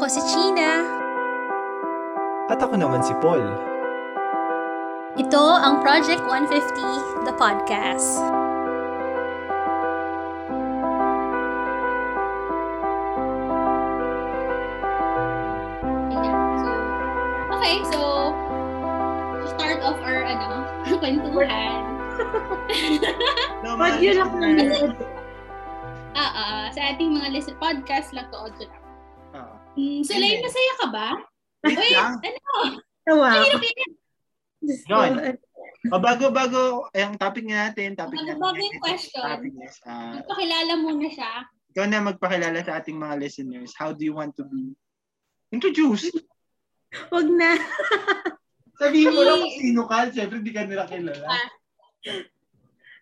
Ako si China. At ako naman si Paul. Ito ang Project 150, the podcast. Okay, so, to start off our, ano, kwentuhan. Wag yun lang. Ah, ah, sa ating mga listen podcast lang to audio lang. Mm, so, Lay, masaya ka ba? Wait ano? Tawa Ang ako. hirap yan. Yun. O bago, bago, eh, ang topic nga natin, topic Bago- natin. bago yung question. Happiness. Ah, Pakilala muna siya. ikaw na magpakilala sa ating mga listeners. How do you want to be introduced? Wag na. Sabihin mo lang kung sino ka. Siyempre, di ka nila kilala. Ah.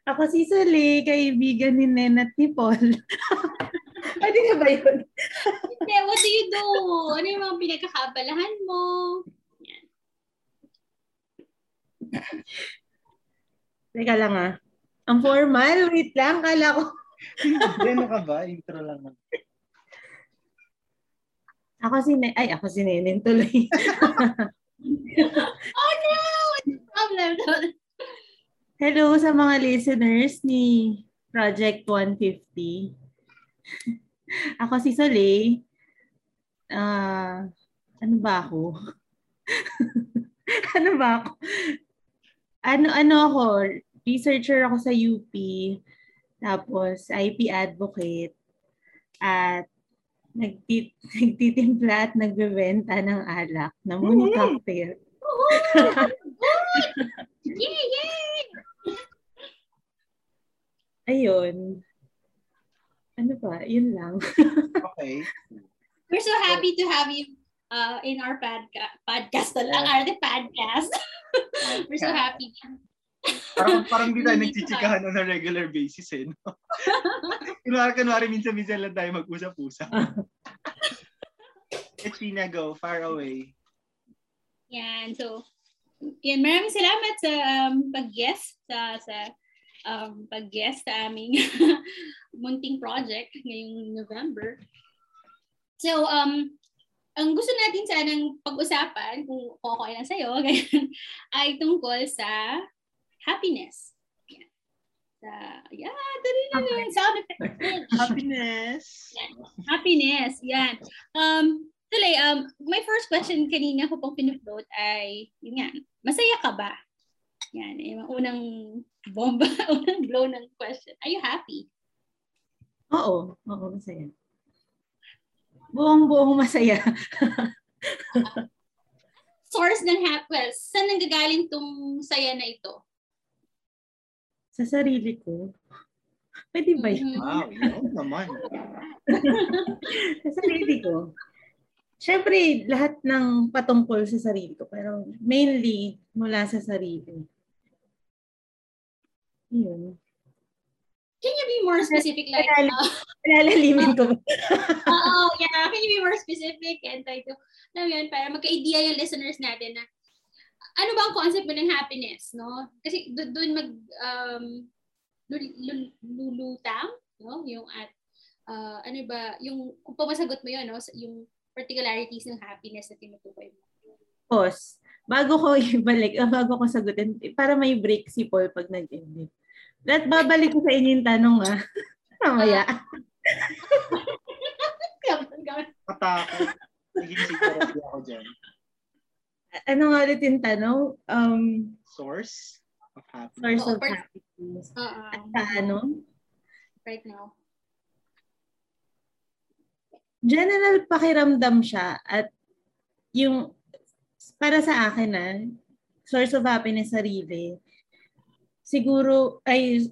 Ako si Suli, kaibigan ni Nen at ni Paul. Pwede na ba yun? Hindi, what do you do? Ano yung mga pinagkakabalahan mo? Teka lang ah. Ang formal, wait lang, kala ko. Hindi, ano ka ba? Intro lang. Ako si Nen, ay ako si Nenen tuloy. Oh no! What's the problem? Hello sa mga listeners ni Project 150. ako si Suli. Ah, ano ba ako? ano ba ako? Ano ano ako? Researcher ako sa UP. Tapos IP advocate at nagtit nagtitimpla at nagbebenta ng alak na muni cocktail. Yay! Yay! Ayun. Ano ba? Yun lang. Okay. We're so happy to have you uh, in our podca- podcast. Ang arte podcast. We're so happy. Parang, parang di tayo nagchichikahan on a regular basis eh. No? kunwari, kunwari, minsan-minsan lang tayo mag-usap-usap. Christina, go. Far away. Yan. So, yan. Maraming salamat sa um, pag-guest sa sa um, pag-guest sa aming munting project ngayong November. So, um, ang gusto natin sanang pag-usapan, kung okay lang sa'yo, ganyan, ay tungkol sa happiness. Yan. Sa, yeah, dali na sound effect. Happiness. Happiness, yan. Um, Tuloy, um, my first question kanina ko pong pinufloat ay, yun yan, masaya ka ba? Yan, yung unang bomba, unang blow ng question. Are you happy? Oo, oo, masaya. Buong-buong masaya. Source ng happiness, saan nanggagaling tong saya na ito? Sa sarili ko. Pwede ba yun? Mhm. Wow, yun naman. Sa sarili ko. Siyempre, lahat ng patungkol sa sarili ko. Pero mainly, mula sa sarili. Yun. Can you be more specific? Like, Alala- uh, ko. Oo, yeah. Can you be more specific and try to, alam mo yun, para magka-idea yung listeners natin na ano ba ang concept mo ng happiness, no? Kasi do- doon mag um, lul- lul- lulutang, no? Yung at uh, ano ba, yung kung pumasagot mo yun, no? Yung particularities ng happiness na tinutukoy mo. Pause. Bago ko ibalik, bago ko sagutin, para may break si Paul pag nag-edit. At babalik ko sa inyo yung tanong ah. Mamaya. Katakot. Naging sigurado ako dyan. Ano nga ulit yung tanong? Um, Source of happiness. source Oo, of happiness. Oo, At sa ano? right now. general pakiramdam siya at yung para sa akin na source of happiness sarili siguro ay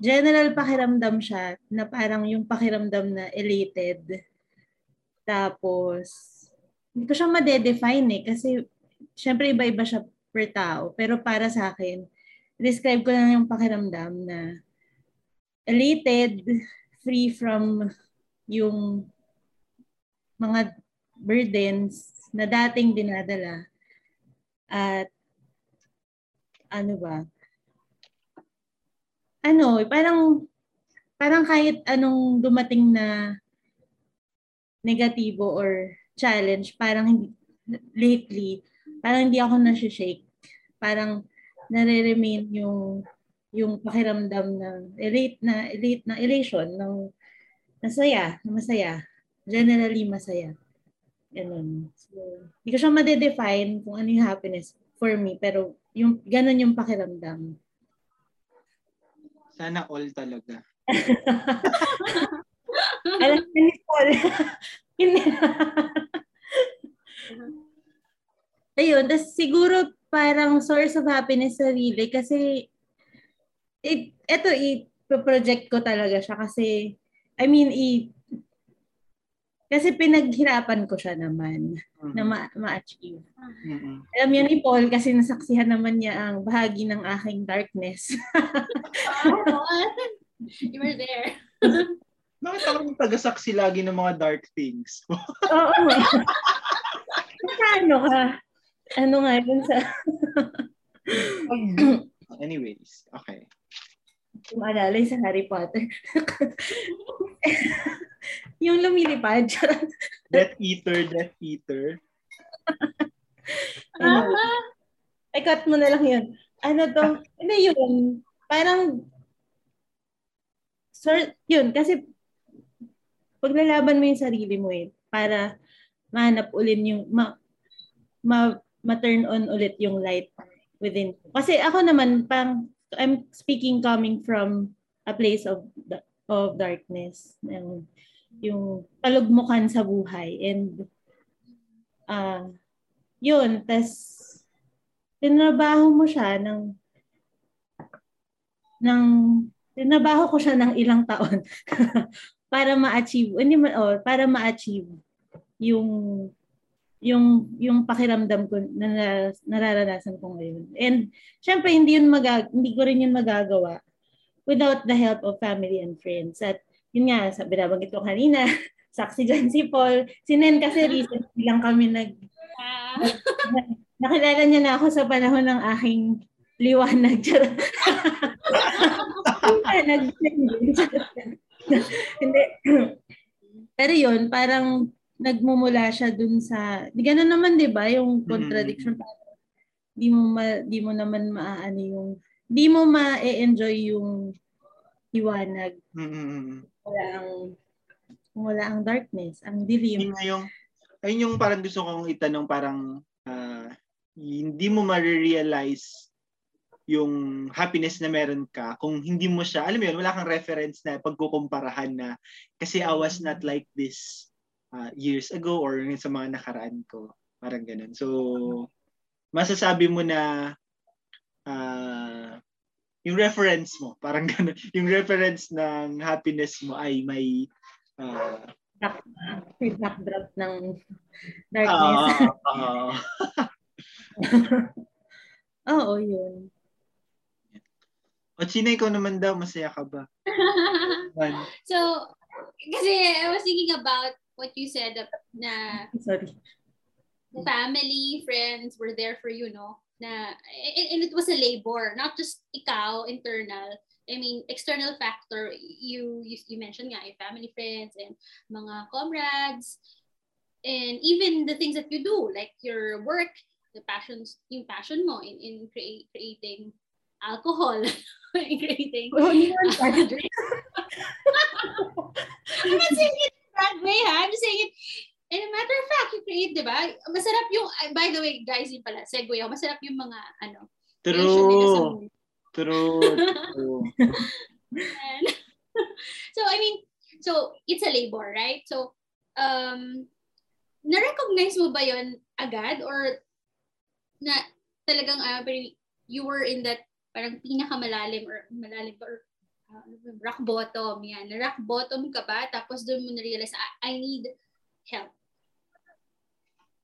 general pakiramdam siya na parang yung pakiramdam na elated. Tapos hindi ko siya ma-define eh kasi syempre iba-iba siya per tao. Pero para sa akin describe ko lang yung pakiramdam na elated free from yung mga burdens na dating dinadala. At ano ba ano parang parang kahit anong dumating na negatibo or challenge, parang hindi, lately, parang hindi ako na-shake. Parang nare-remain yung yung pakiramdam ng elate na elate na elation ng masaya, na masaya. Generally masaya. Ganun. So, hindi ko siya ma-define kung ano yung happiness for me, pero yung ganun yung pakiramdam. Sana all talaga. Alam niyo ni Paul. Ayun, tas siguro parang source of happiness sa sarili kasi it, eto i-project ko talaga siya kasi I mean, i, kasi pinaghirapan ko siya naman Mhm. na ma- ma-achieve. Mhm. Alam niyo ni Paul kasi nasaksihan naman niya ang bahagi ng aking darkness. you were there. Bakit ako yung tagasaksi lagi ng mga dark things? Oo. ano ka? Ano nga yun sa Anyways, okay. maalala sa Harry Potter? yung lumilipad. Death Eater, Death Eater. Ano? Ay, cut mo na lang yun. Ano to? Ano yun? Parang, sir, yun, kasi paglalaban mo yung sarili mo eh, para mahanap ulit yung, ma, ma, ma-turn on ulit yung light within. Kasi ako naman, pang, I'm speaking coming from a place of of darkness. Yung, yung palugmukan sa buhay. And, ah, yun, tas tinrabaho mo siya ng ng tinabaho ko siya ng ilang taon para ma-achieve hindi man oh, para ma-achieve yung yung yung pakiramdam ko na nararanasan ko ngayon. And syempre hindi yun magag hindi ko rin yun magagawa without the help of family and friends. At yun nga, sabi nabanggit ko kanina, saksi dyan si Paul. Si Nen kasi recently lang kami nag Ah, nakilala niya na ako sa panahon ng aking liwanag. Charot. Nag- Hindi. Pero yun, parang nagmumula siya dun sa, di ganun naman, di ba, yung contradiction. Di mo, ma, di mo naman maaano yung, di mo ma-enjoy yung liwanag. Mm-mm. Wala ang, wala ang darkness, ang dilim. Yun nga yung, ayun yung parang gusto kong itanong parang ah, hindi mo ma-realize yung happiness na meron ka kung hindi mo siya, alam mo yun, wala kang reference na pagkukumparahan na kasi I was not like this ah, years ago or sa mga nakaraan ko. Parang ganun. So, masasabi mo na ah, yung reference mo, parang ganun, yung reference ng happiness mo ay may ah, Back, may backdrop ng darkness. ah, ah, Oo, yun. O China, ikaw naman daw, masaya ka ba? So, kasi I was thinking about what you said na Sorry. family, friends were there for you, no? Na, and, and it was a labor, not just ikaw, internal. I mean, external factor, you, you, you mentioned nga, yung family, friends, and mga comrades, and even the things that you do, like your work, the passions, yung passion mo in, in create, creating alcohol, in creating Oh, yun. I'm not saying it that way, ha? I'm just saying it, and a matter of fact, you create, di ba? Masarap yung, by the way, guys, yun pala, segue ako, masarap yung mga, ano, True. True. True. And, so, I mean, so, it's a labor, right? So, um, na-recognize mo ba yon agad? Or, na, talagang, uh, you were in that, parang pinakamalalim, or malalim or uh, rock bottom, yan. Rock bottom ka ba? Tapos doon mo na-realize, I, I need help.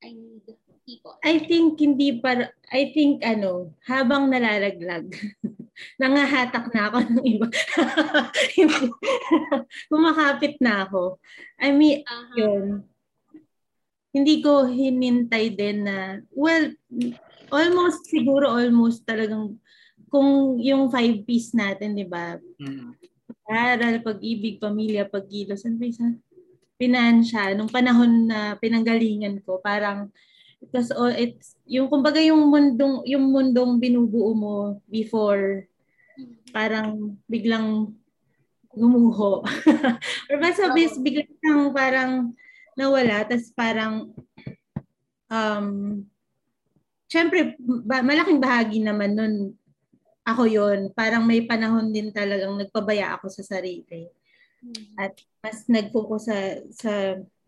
I need people. I think hindi para I think ano, habang nalalaglag, nangahatak na ako ng iba. Kumakapit na ako. I mean, Aha. yun. Hindi ko hinintay din na, well, almost, siguro almost talagang, kung yung five piece natin, di ba? Mm. Aral, pag-ibig, pamilya, pagkilos, ano ba? Pinansya nung panahon na pinanggalingan ko. Parang it was all, it's, yung kumbaga yung mundong, yung mundong binubuo mo before parang biglang gumuho. Or basta bis, biglang parang nawala, tapos parang um, syempre, ba, malaking bahagi naman nun ako yon Parang may panahon din talagang nagpabaya ako sa sarili. At mas nag-focus sa, sa,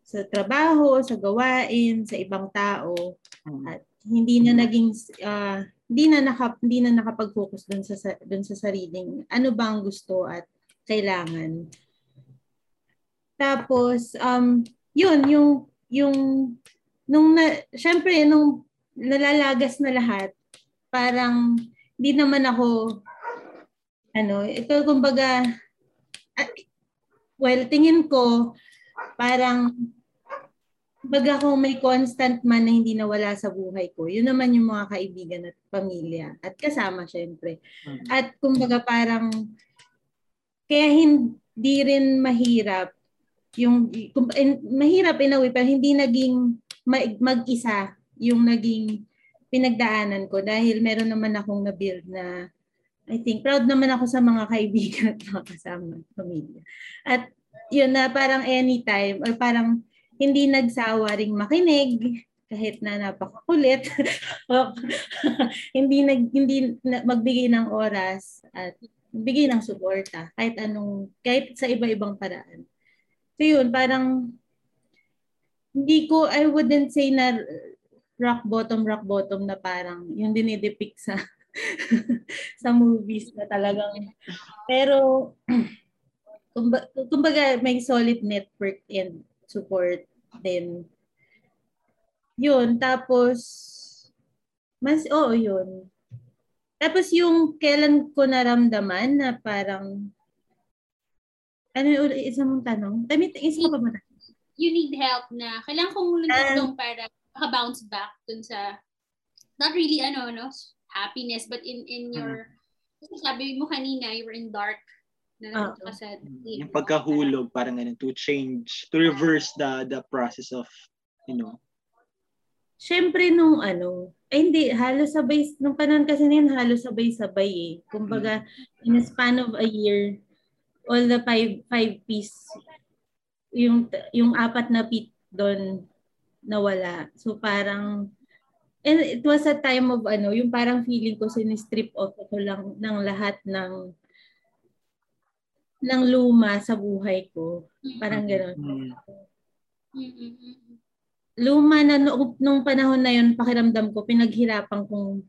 sa trabaho, sa gawain, sa ibang tao. At hindi na naging uh, hindi na naka, hindi na nakapag-focus dun sa dun sa sariling ano bang gusto at kailangan. Tapos um yun yung yung nung na, syempre nung nalalagas na lahat parang hindi naman ako ano ito kumbaga uh, well tingin ko parang baga kung may constant man na hindi nawala sa buhay ko, yun naman yung mga kaibigan at pamilya at kasama syempre. Mm-hmm. At kumbaga parang kaya hindi rin mahirap yung in, mahirap in a way pero hindi naging mag-isa yung naging pinagdaanan ko dahil meron naman akong na-build na I think proud naman ako sa mga kaibigan at mga kasama, pamilya. At yun na parang anytime or parang hindi nagsawa ring makinig kahit na napakakulit hindi nag hindi magbigay ng oras at bigay ng suporta kahit anong kahit sa iba-ibang paraan. So yun, parang hindi ko I wouldn't say na rock bottom rock bottom na parang yung dinidepict sa sa movies na talagang pero kumbaga, kumbaga may solid network and support din. Yun, tapos, mas, oo, yun. Tapos yung kailan ko naramdaman na parang, ano yung isa mong tanong? I mean, isa pa ba You need help na, kailangan kong tulong uh, para maka-bounce back dun sa, not really, ano, no, happiness, but in in your, uh-huh. sabi mo kanina, you were in dark na uh, sa yung pagkahulog parang ganun to change to reverse the the process of you know Siyempre nung ano, ay hindi, halos sabay, nung panahon kasi na yun, halos sabay-sabay eh. Kumbaga, in a span of a year, all the five, five piece, yung, yung apat na pit doon nawala. So parang, and it was a time of ano, yung parang feeling ko sinistrip off ako lang ng lahat ng ng luma sa buhay ko. Parang gano'n. Luma na noong, nung panahon na yun, pakiramdam ko, pinaghirapan kong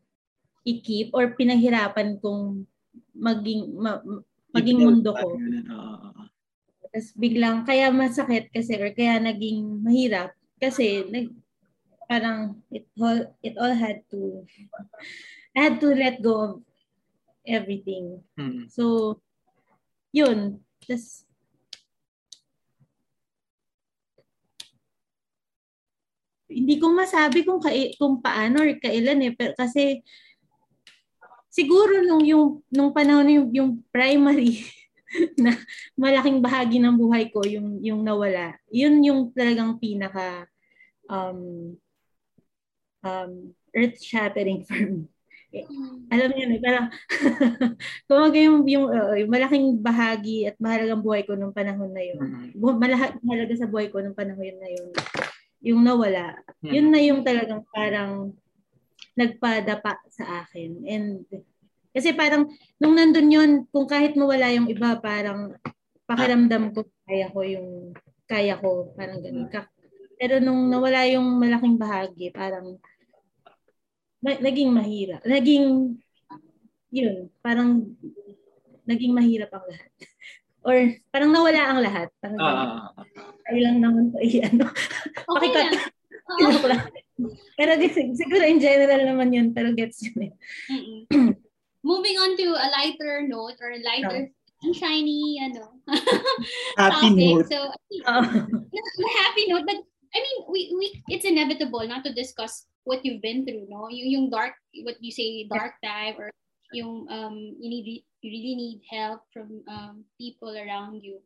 i-keep or pinaghirapan kong maging ma, maging mundo ko. Tapos biglang, kaya masakit kasi or kaya naging mahirap kasi nag, parang it all, it all had to, I had to let go of everything. Mm-hmm. So, yun. Just, hindi ko masabi kung kai, kung paano or kailan eh pero kasi siguro nung yung nung panahon yung, yung primary na malaking bahagi ng buhay ko yung yung nawala yun yung talagang pinaka um um earth shattering for me Mm. Alam niyo na, parang kumaga yung, yung, uh, yung malaking bahagi at mahalagang buhay ko nung panahon na yun. Mm-hmm. Malaha, mahalaga sa buhay ko nung panahon na yun. Yung nawala. Mm-hmm. Yun na yung talagang parang nagpadapa sa akin. And kasi parang nung nandun yun, kung kahit mawala yung iba, parang pakiramdam ko kaya ko yung kaya ko, parang ganun. Pero nung nawala yung malaking bahagi, parang naging mahirap. Naging, yun, parang naging mahirap ang lahat. Or parang nawala ang lahat. Parang uh, ay lang naman po ano. Okay Pakikat. Uh, pero siguro in general naman yun, pero gets yun eh. Moving on to a lighter note or a lighter oh. shiny, ano, happy topic. note. So, oh. happy note, but I mean, we, we, it's inevitable not to discuss what you've been through, no? Yung, yung dark, what you say, dark time or yung um, you need you really need help from um, people around you.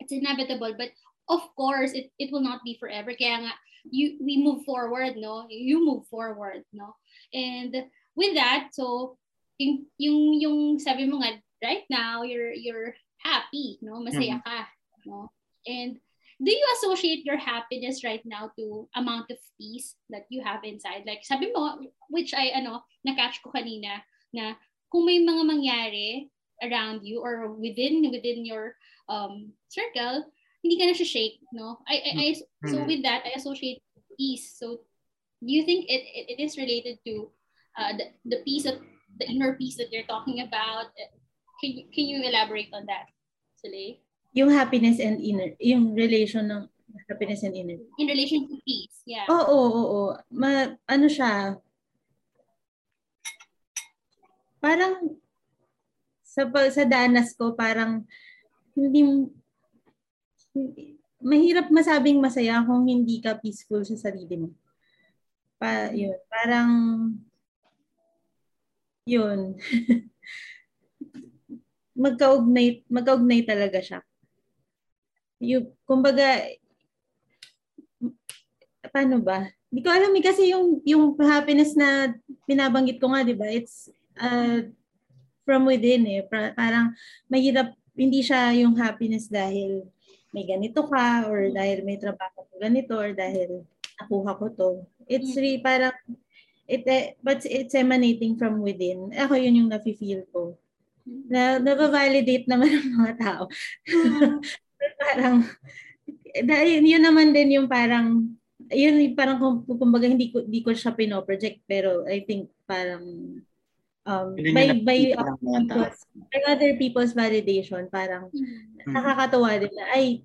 It's inevitable, but of course, it, it will not be forever. Kaya nga, you, we move forward, no? You move forward, no? And with that, so, yung, yung, yung sabi mo nga, right now, you're, you're happy, no? Masaya ka, no? And do you associate your happiness right now to amount of peace that you have inside? Like, sabi mo, which I, ano, na-catch ko kanina, na kung may mga mangyari around you or within within your um, circle, hindi ka na siya shake, no? I, I, I so Mhm. with that, I associate peace. So do you think it, it, it is related to uh, the, the peace of the inner peace that you're talking about? Can you, can you elaborate on that, Soleil? Yung happiness and inner, yung relation ng happiness and inner. In relation to peace, yeah. Oo, oo, oo. Ma, ano siya, parang sa, sa danas ko, parang hindi, hindi- mahirap masabing masaya kung hindi ka peaceful sa sarili mo. Pa, yun, parang, yun. magkaugnay, magkaugnay talaga siya. Yung, kumbaga, paano ba? Hindi ko alam eh, kasi yung, yung happiness na binabanggit ko nga, di ba? It's uh, from within eh. Parang mahirap, hindi siya yung happiness dahil may ganito ka or dahil may trabaho ko ganito or dahil nakuha ko to. It's really parang, it, eh, but it's emanating from within. Ako yun yung nafe-feel ko. Na, nababalidate naman ng mga tao. Parang, dahil yun naman din yung parang, yun yung parang kum- kumbaga hindi ko, hindi ko siya pinoproject pero I think parang um, Yun by, by, tao. people's, by other people's validation, parang Mm. nakakatawa din na, ay,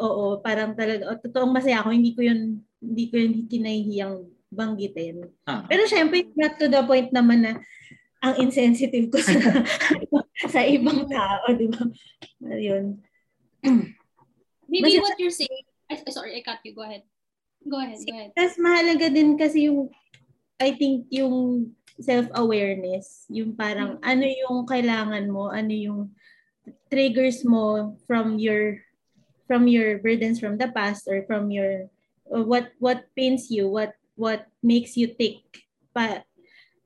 oo, parang talaga, oh, totoong masaya ako, hindi ko yun, hindi ko yun kinahihiyang banggitin. Ah. Pero syempre, not to the point naman na ang insensitive ko sa, sa ibang tao, di ba? Ayun. Maybe Basta- what you're saying, I, sorry, I cut you. Go ahead. Go ahead, go ahead. Tapos mahalaga din kasi yung, I think yung self-awareness, yung parang ano yung kailangan mo, ano yung triggers mo from your from your burdens from the past or from your or what what pains you, what what makes you tick pa,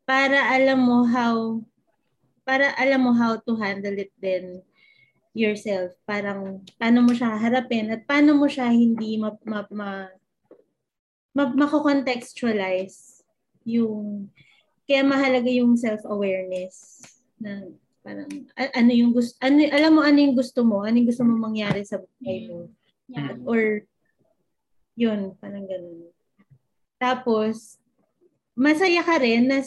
para alam mo how para alam mo how to handle it then yourself. Parang paano mo siya harapin at paano mo siya hindi ma, ma, ma ma- mako-contextualize yung kaya mahalaga yung self-awareness na parang a- ano yung gusto ano alam mo ano yung gusto mo ano yung gusto mo mangyari sa buhay mo Yeah. or yun parang ganun tapos masaya ka rin na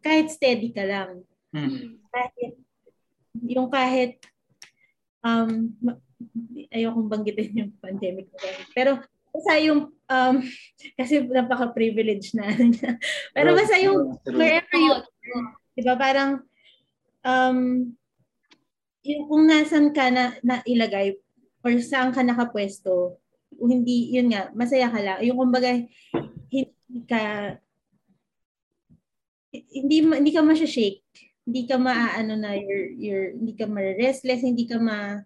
kahit steady ka lang Mm. kahit yung kahit um ayokong banggitin yung pandemic pero basta yung um kasi napaka-privilege na. Ano niya. pero basta yung wherever you di ba parang um yung kung nasan ka na, na ilagay or saan ka nakapwesto hindi yun nga masaya ka lang. Yung kumbaga hindi ka hindi hindi ka ma-shake hindi ka maaano na you're, you're hindi ka ma-restless hindi ka ma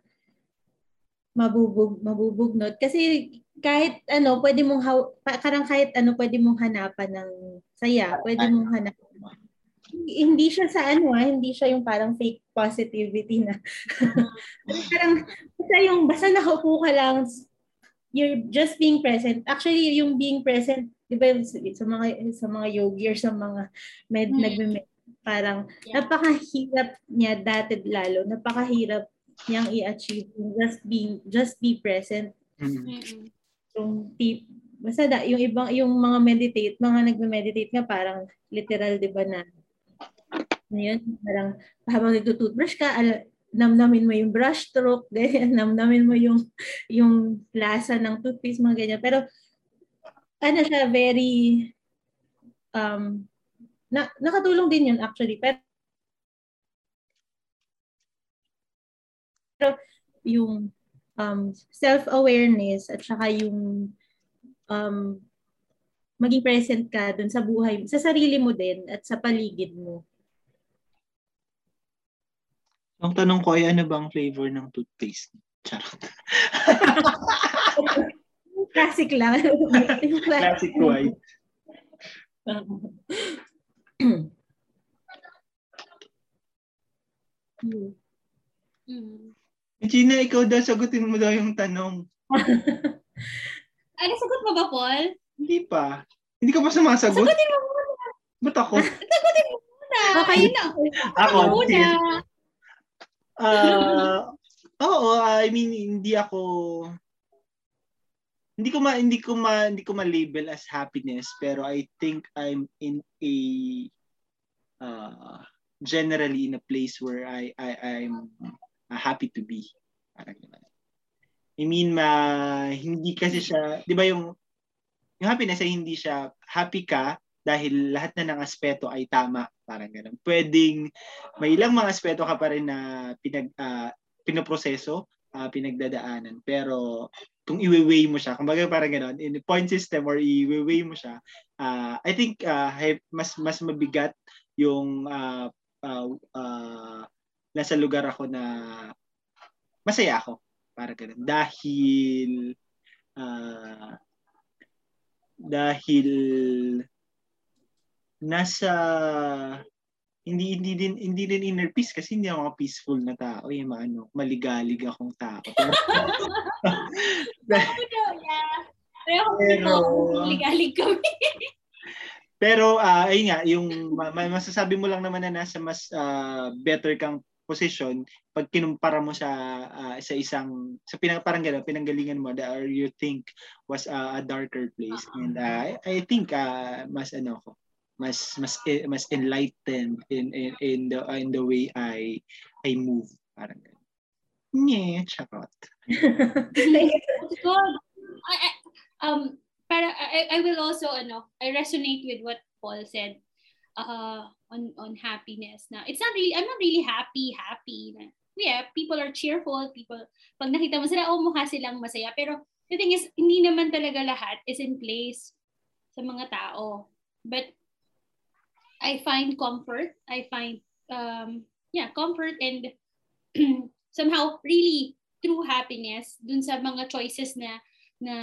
mabubug mabubugnot. Kasi kahit ano pwede mong haw- pa- karang kahit ano pwede mong hanapan ng saya pwede mong hanapan. Hindi siya sa ano ah, hindi siya yung parang fake positivity na. Parang basta yung basta nakaupo ka lang you're just being present. Actually yung being present di ba sa, mga sa mga yogi or sa mga med Mm. nagme parang Yeah. napakahirap niya dati lalo napakahirap niyang i-achieve yung just being just be present Mm. Mm-mm. yung tip basta da, yung ibang yung mga meditate mga nagme-meditate nga parang literal 'di ba na yun, parang habang nagtutoothbrush ka ala, namnamin mo yung brush stroke ganyan namnamin mo yung yung lasa ng toothpaste mga ganyan pero ano siya very um na, nakatulong din yun actually pero pero yung um, self-awareness at saka yung um, maging present ka dun sa buhay, sa sarili mo din at sa paligid mo. Ang tanong ko ay ano bang flavor ng toothpaste? Charot. Classic lang. Classic white. Mm. Gina, ikaw daw, sagutin mo daw yung tanong. Ano, sagot mo ba, Paul? Hindi pa. Hindi ka pa sumasagot? Sagutin mo muna. Ba't ako? Sagutin mo muna. Okay. Ayun na. Ako, Ako muna. Ah, oo, I mean hindi ako hindi ko ma hindi ko ma hindi ko ma-label as happiness pero I think I'm in a uh, generally in a place where I I I'm happy to be. Parang ganun. I mean ma hindi kasi siya, 'di ba yung yung happiness ay hindi siya happy ka dahil lahat na ng aspeto ay tama, parang ganun. Pwedeng may ilang mga aspeto ka pa rin na pinag uh, pinoproseso, uh, pinagdadaanan. Pero kung i-weigh mo siya, kumbaga parang gano'n, in point system or i-weigh mo siya, uh, I think uh, mas mas mabigat yung uh, uh, uh, nasa lugar ako na masaya ako. Para ganun. Dahil uh, dahil nasa hindi hindi din hindi din inner peace kasi hindi ako peaceful na tao, yung mga ano, maligalig akong tao. Pero, Pero, ligalig kami. pero uh, ayun nga, yung ma- masasabi mo lang naman na nasa mas uh, better kang position pag kinumpara mo sa uh, sa isang sa pinang parang gano'n, pinanggalingan mo that or you think was uh, a darker place and uh, I, I think uh, mas ano ko mas mas mas enlightened in in in the in the way I I move parang ganun. Nye, charot. I, um, para, I, I will also, ano, I resonate with what Paul said uh, on, on happiness. Na it's not really, I'm not really happy, happy. Na, yeah, people are cheerful. People, pag nakita mo sila, oh, mukha silang masaya. Pero the thing is, hindi naman talaga lahat is in place sa mga tao. But I find comfort. I find, um, yeah, comfort and somehow really true happiness dun sa mga choices na na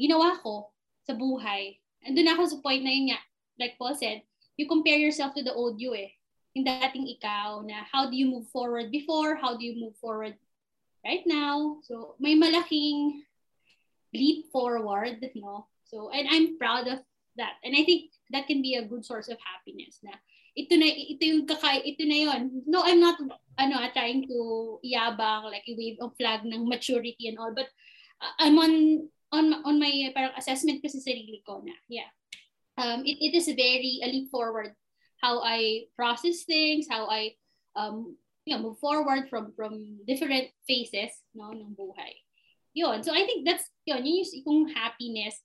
ginawa ko sa buhay. Andun ako sa point na yun nga, like Paul said, you compare yourself to the old you eh. Yung dating ikaw na how do you move forward before, how do you move forward right now. So may malaking leap forward, no? So and I'm proud of that. And I think that can be a good source of happiness na ito na ito yung kakay ito na yon no I'm not ano trying to yabang like wave a flag ng maturity and all but uh, I'm on on on my parang assessment ko sa sarili ko na yeah. Um it, it is very a leap forward how I process things how I um you know move forward from from different phases no ng buhay. Yon so I think that's yon yun yung happiness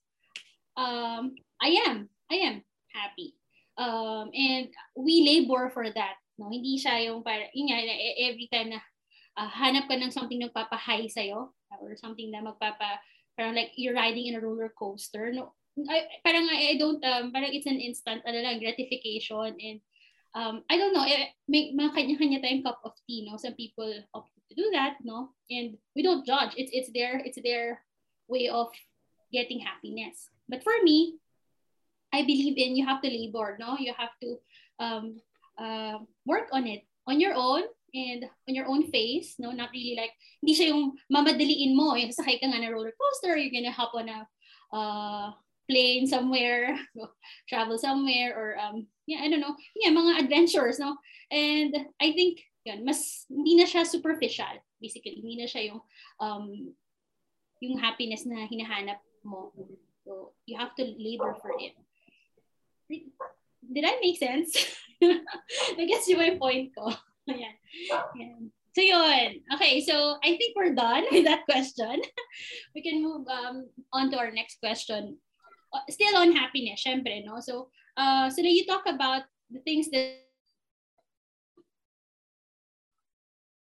um I am I am happy um, and we labor for that. No? Hindi siya yung, para, yun nga, every time na uh, hanap ka ng something nagpapa-high sa'yo or something na magpapa, parang like you're riding in a roller coaster. No, I, parang I don't, um, parang it's an instant, ano lang, gratification and um, I don't know, eh, may mga kanya-kanya tayong cup of tea, no? Some people opt to do that, no? And we don't judge. It's it's their it's their way of getting happiness. But for me, I believe in you have to labor, no? You have to um, uh, work on it on your own and on your own face, no? Not really like, hindi siya yung mamadaliin mo, yung sakay ka nga na roller coaster, you're gonna hop on a uh, plane somewhere, travel somewhere, or um, yeah, I don't know, yeah, mga adventures, no? And I think, yun, mas, hindi na siya superficial, basically. Hindi na siya yung, um, yung happiness na hinahanap mo. So, you have to labor for it. Did I make sense? I guess yung my point ko. Ayan. Ayan. So yun. Okay, so I think we're done with that question. we can move um, on to our next question. Uh, still on happiness, syempre, no? So, uh, so now you talk about the things that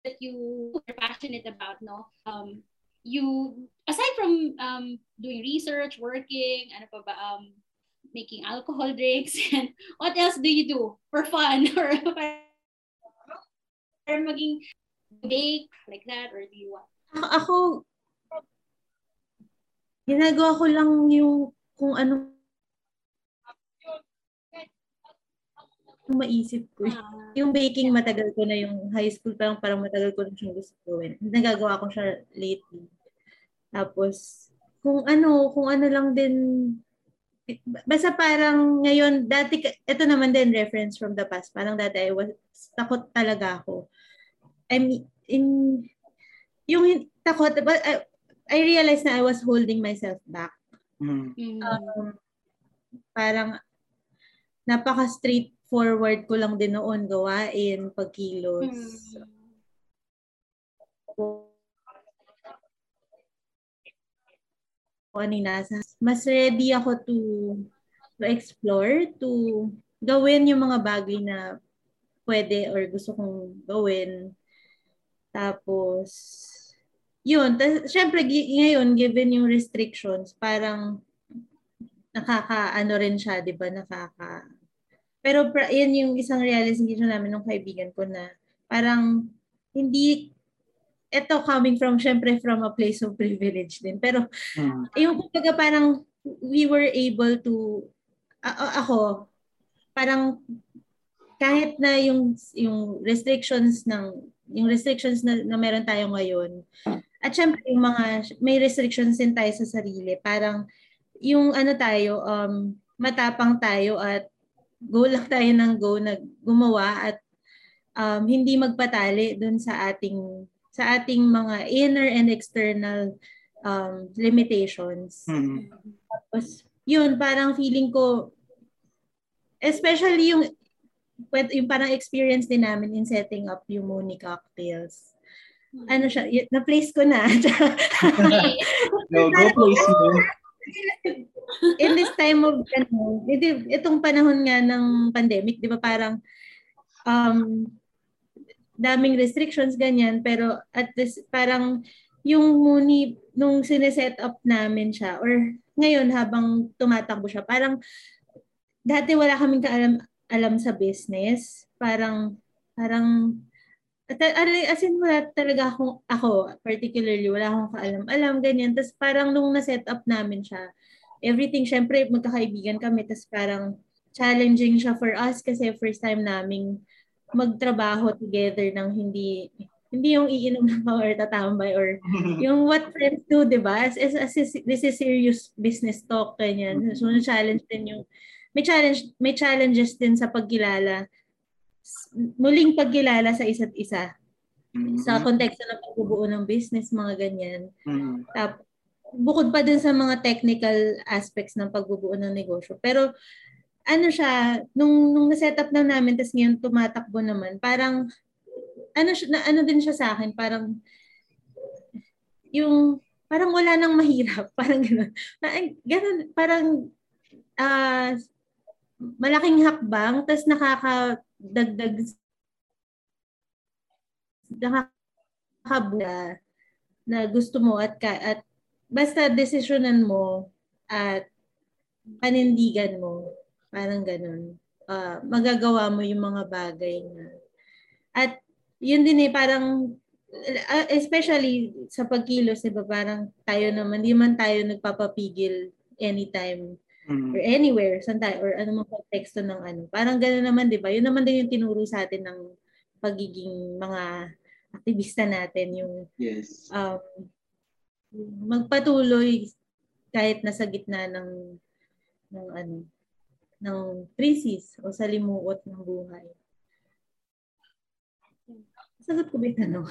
that you are passionate about, no? Um, you, aside from um, doing research, working, ano pa ba, um, making alcohol drinks, and what else do you do for fun or or maging bake like that or do you what? Ako, ginagawa ko lang yung kung ano maisip ko. Ah, Yung baking, matagal ko na yung high school, parang parang matagal ko na siyang gusto gawin. Nagagawa ko siya lately. Tapos, kung ano, kung ano lang din, basta parang ngayon, dati, ito naman din reference from the past. Parang dati, I was, takot talaga ako. I mean, in, yung takot, but I, I realized na I was holding myself back. Mm. mm. Um, parang napaka straightforward ko lang din noon gawain, pagkilos. Mm. Kanina, mas ready ako to to explore, to gawin yung mga bagay na pwede or gusto kong gawin. Tapos, yun. Tas, syempre, ngayon, given yung restrictions, parang nakaka, ano rin siya, di ba? Nakaka, pero pra, yan yung isang realization namin ng kaibigan ko na parang hindi, ito coming from, syempre from a place of privilege din. Pero Mm. yung kumbaga parang we were able to, a- a- ako, parang kahit na yung yung restrictions ng yung restrictions na, na meron tayo ngayon at syempre yung mga may restrictions din tayo sa sarili parang yung ano tayo um matapang tayo at go lang tayo ng go na gumawa at um, hindi magpatali dun sa ating sa ating mga inner and external um, limitations. Mm. Tapos, yun, parang feeling ko, especially yung, yung parang experience din namin in setting up yung Mooney Cocktails. Ano siya, y- na-place ko na. No, go place mo. in this time of, ano, ito- itong panahon nga ng pandemic, di ba parang, um, daming restrictions, ganyan, pero at this, parang, yung Mooney, nung sineset up namin siya, or ngayon habang tumatakbo siya, parang, dati wala kaming kaalam alam sa business. Parang, parang, at, as in, wala talaga akong, ako, particularly, wala akong kaalam-alam, ganyan. Tapos parang nung na-set up namin siya, everything, syempre, magkakaibigan kami, tapos parang challenging siya for us kasi first time naming magtrabaho together ng hindi hindi yung iinom ng or tatambay or yung what friends do, di ba? As, as, as, this is serious business talk, ganyan. So, challenge din yung, may challenge, may challenges din sa pagkilala, muling pagkilala sa isa't isa. Mm. Sa konteksto ng pagbubuo ng business, mga ganyan. Mm. Tap, bukod pa din sa mga technical aspects ng pagbubuo ng negosyo. Pero, ano siya, nung, nung na-set up na namin, tapos ngayon tumatakbo naman, parang, ano, siya, na, ano din siya sa akin, parang, yung, parang wala nang mahirap, parang gano'n. Ay, ganun, parang, ah, malaking hakbang, tapos nakakadagdag, nakakabuga na gusto mo at, ka, at basta desisyonan mo at panindigan mo, parang ganun. Ah, magagawa mo yung mga bagay na at yun din eh parang uh, especially sa pagkilos, diba, parang tayo naman, di man tayo nagpapapigil anytime Mm. or anywhere, saan tayo, or ano mang konteksto ng ano. Parang gano'n naman, di ba? Yun naman din yung tinuro sa atin ng pagiging mga aktivista natin, yung Yes. um, magpatuloy kahit nasa gitna ng ng ano ng krisis o salimuot ng buhay. Sagot ko ba yung tanong?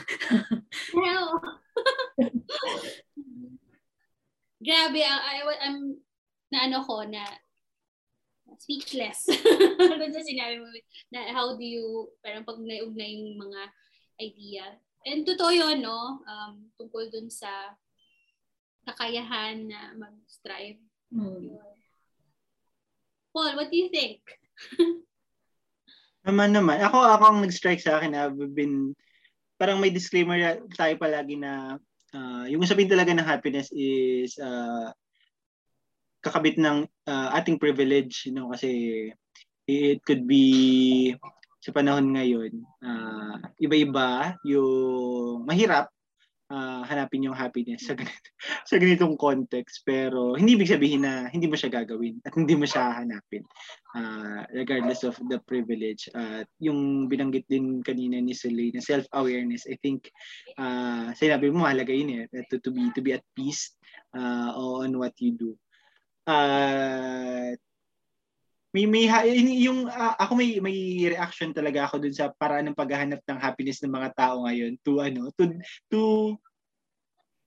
Well, grabe, I, I, I'm, na ano ko, na speechless. Doon sa sinabi mo, na how do you, parang pag naiugnay yung mga idea. And totoo yun, no? Um, tungkol dun sa kakayahan na mag-strive. Hmm. Paul, what do you think? Naman naman. Ako, ako ang nag-strike sa akin. I've been, parang may disclaimer tayo palagi na ah, yung usapin talaga ng happiness is ah, kakabit ng ah, ating privilege. You know, kasi it could be sa panahon ngayon, ah, iba-iba yung mahirap ah, hanapin yung happiness sa ganito, sa ganitong context. Pero hindi ibig sabihin na hindi mo siya gagawin at hindi mo siya hanapin Ah, regardless of the privilege. At yung binanggit din kanina ni Celine na self-awareness I think uh, sinabi mo mahalaga yun eh to, to be to be at peace uh, on what you do. At may may yung ah, ako may may reaction talaga ako dun sa paraan ng paghahanap ng happiness ng mga tao ngayon to ano to to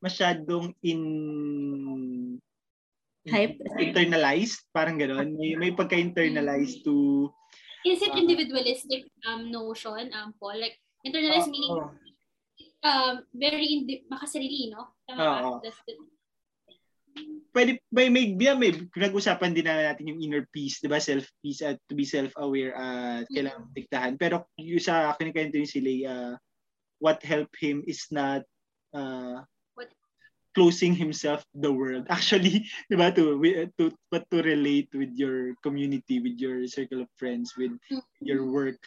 masyadong in Hype. internalized parang gano'n may may pagka-internalized to Is it Ah. individualistic um notion, um, Paul? Like, internalized meaning Oo. um, very indi- makasarili, no? Tama Oo. ba? That's the- pwede may may may, may pinag-usapan din na natin yung inner peace, 'di ba? Self peace at to be self-aware at kailangan diktahan. Pero yung sa kinikento yung si Leia, what helped him is not uh, What- closing himself to the world. Actually, 'di ba? To wi- to but to relate with your community, with your circle of friends, with your work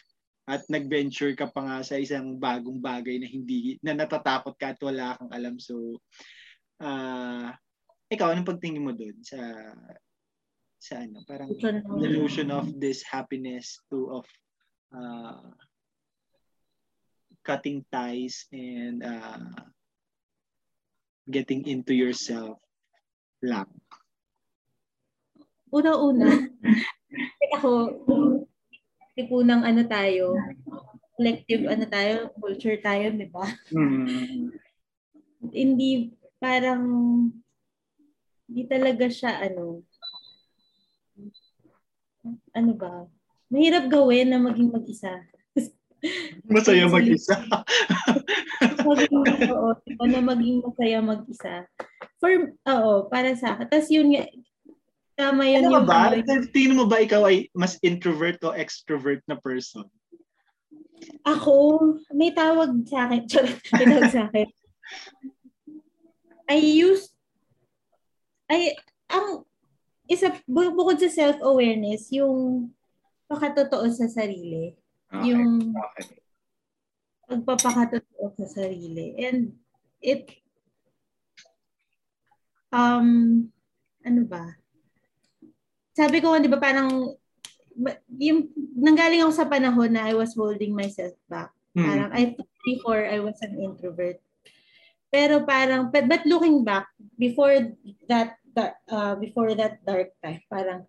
at nag-venture ka pa nga sa isang bagong bagay na hindi na natatakot ka at wala kang alam. So, ah ikaw, anong pagtingin mo doon sa sa ano, parang of- the notion of this happiness to of uh, cutting ties and uh, getting into yourself lang. Una-una, ako, tipunang ano tayo, collective ano tayo, culture tayo, di ba? Mm. Hindi, parang, hindi talaga siya, ano, ano ba? Mahirap gawin na maging mag-isa. Masaya mag-isa. maging, oo, na maging masaya mag-isa. For, oo, para sa akin. Tapos yun nga, tama yun ano yung, ba? ano, Tingin mo ba ikaw ay mas introvert o extrovert na person? Ako, may tawag sa akin. Charot, may tawag sa akin. I used, ay, ang, isa, bu- bukod sa self-awareness, yung pakatotoo sa sarili. Yung Okay. pagpapakatotoo sa sarili. And it, um, ano ba? Sabi ko, di ba, parang, yung, nanggaling ako sa panahon na I was holding myself back. Mm. Parang, I before I was an introvert. Pero parang, but, but looking back, before that, that uh, before that dark time, parang,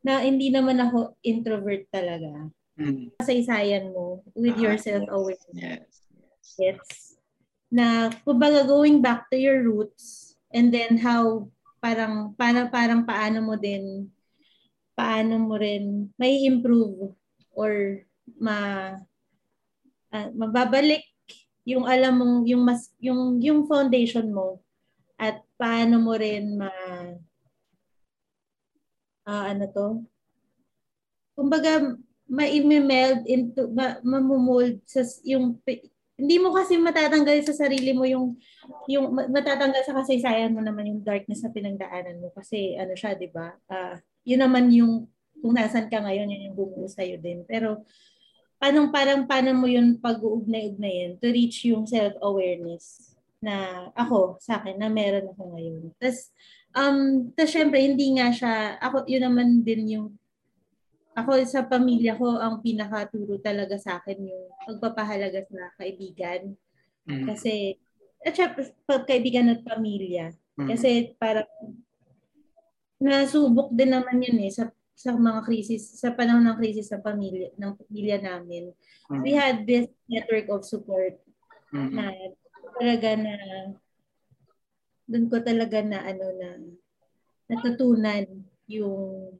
na hindi naman ako introvert talaga. Mm. Kasaysayan mo with Ah, self-awareness Yes. gets na kumbaga going back to your roots and then how parang para parang paano mo din paano mo rin may improve or ma ah, mababalik yung alam mong yung mas yung yung foundation mo at paano mo rin ma ah, ano to? Kumbaga ma-meld into ma, mamumold sa yung hindi mo kasi matatanggal sa sarili mo yung yung ma- matatanggal sa kasaysayan mo naman yung darkness na pinagdaanan mo kasi ano siya 'di ba? Ah, yun naman yung kung nasan ka ngayon yun yung bumuo sa din. Pero paano parang paano mo yun pag-uugnay-ugnayin to reach yung self-awareness na ako sa akin na meron ako ngayon tas um tas syempre hindi nga siya ako yun naman din yung ako sa pamilya ko, ang pinakaturo talaga sa akin yung pagpapahalaga sa kaibigan. Mm. Kasi, at syempre, pagkaibigan at pamilya. Mm. Kasi parang nasubok din naman yun eh sa sa mga krisis, sa panahon ng krisis ng pamilya, ng pamilya namin. Mm. We had this network of support Mm. na talaga na doon ko talaga na ano na natutunan yung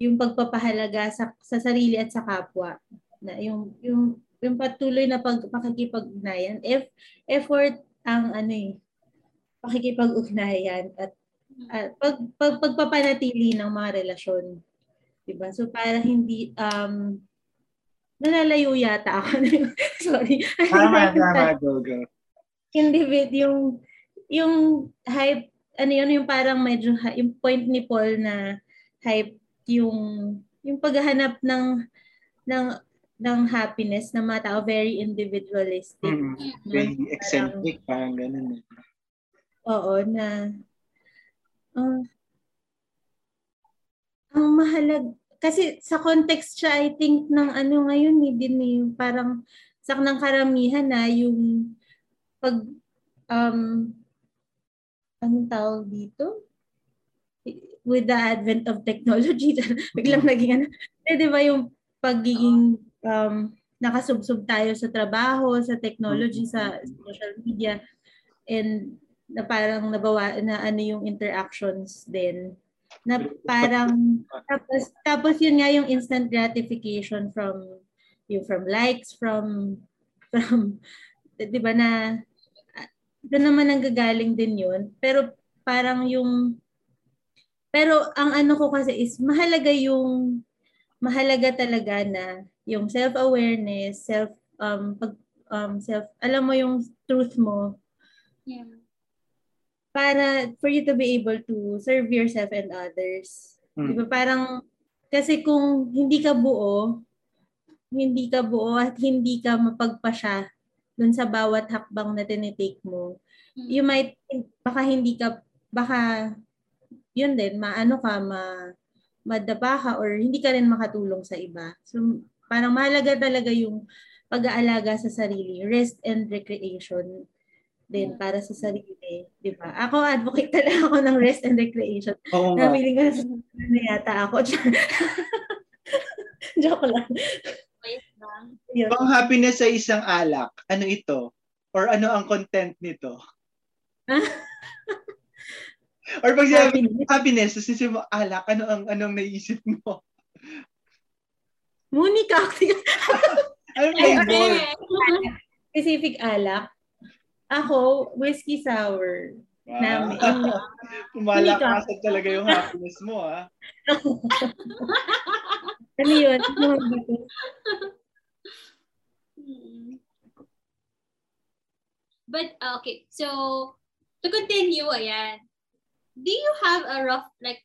yung pagpapahalaga sa sa sarili at sa kapwa na yung yung yung patuloy na pag pakikipag-ugnayan if effort ang ano eh pakikipag-ugnayan at at pag, pag pagpapanatili ng mga relasyon 'di ba so para hindi um nalalayo yata ako sorry Tama, tama, go, go. individ yung yung hype ano yun yung parang medyo yung point ni Paul na hype yung yung paghahanap ng ng ng happiness ng mga tao, very individualistic. Mm. Very eccentric, parang ganun. eh. Oo, na ah, ang mahalag kasi sa context siya I think ng ano ngayon eh, din eh, parang sa ng karamihan na yung pag um anong tawag dito? With the advent of technology, biglang naging ano, eh, di ba yung pagiging um, nakasubsob tayo sa trabaho, sa technology, sa social media, and na parang nabawa na ano yung interactions din na parang tapos tapos yun nga yung instant gratification from yung from likes from from 'di ba na doon naman ang gagaling din yun pero parang yung pero ang ano ko kasi is mahalaga yung mahalaga talaga na yung self-awareness, self um pag um self alam mo yung truth mo Yeah. Para for you to be able to serve yourself and others. Mm. Di ba parang kasi kung hindi ka buo, hindi ka buo at hindi ka mapagpasya dun sa bawat hakbang na tinitake mo, Mm. you might, baka hindi ka, baka yun din, maano ka, ma, madapa ka or hindi ka rin makatulong sa iba. So, parang mahalaga talaga yung pag-aalaga sa sarili, rest and recreation din para sa sarili, di ba? Ako, advocate talaga ako ng rest and recreation. Oo nga. Namiling ko na sa na yata ako. Joke lang. Wait lang. Ang happiness sa isang alak, ano ito? Or ano ang content nito? Or pag sinabi, Happiness. happiness, tapos sinabi mo, alak, ano ang anong naisip mo? Muni cocktail. Ano flavor? Specific alak. Ako, whiskey sour. Namin. Wow. Pumalakasan talaga yung happiness mo, ah. Ano yun? Ano. But, uh, okay, so, to continue, ayan, do you have a rough, like,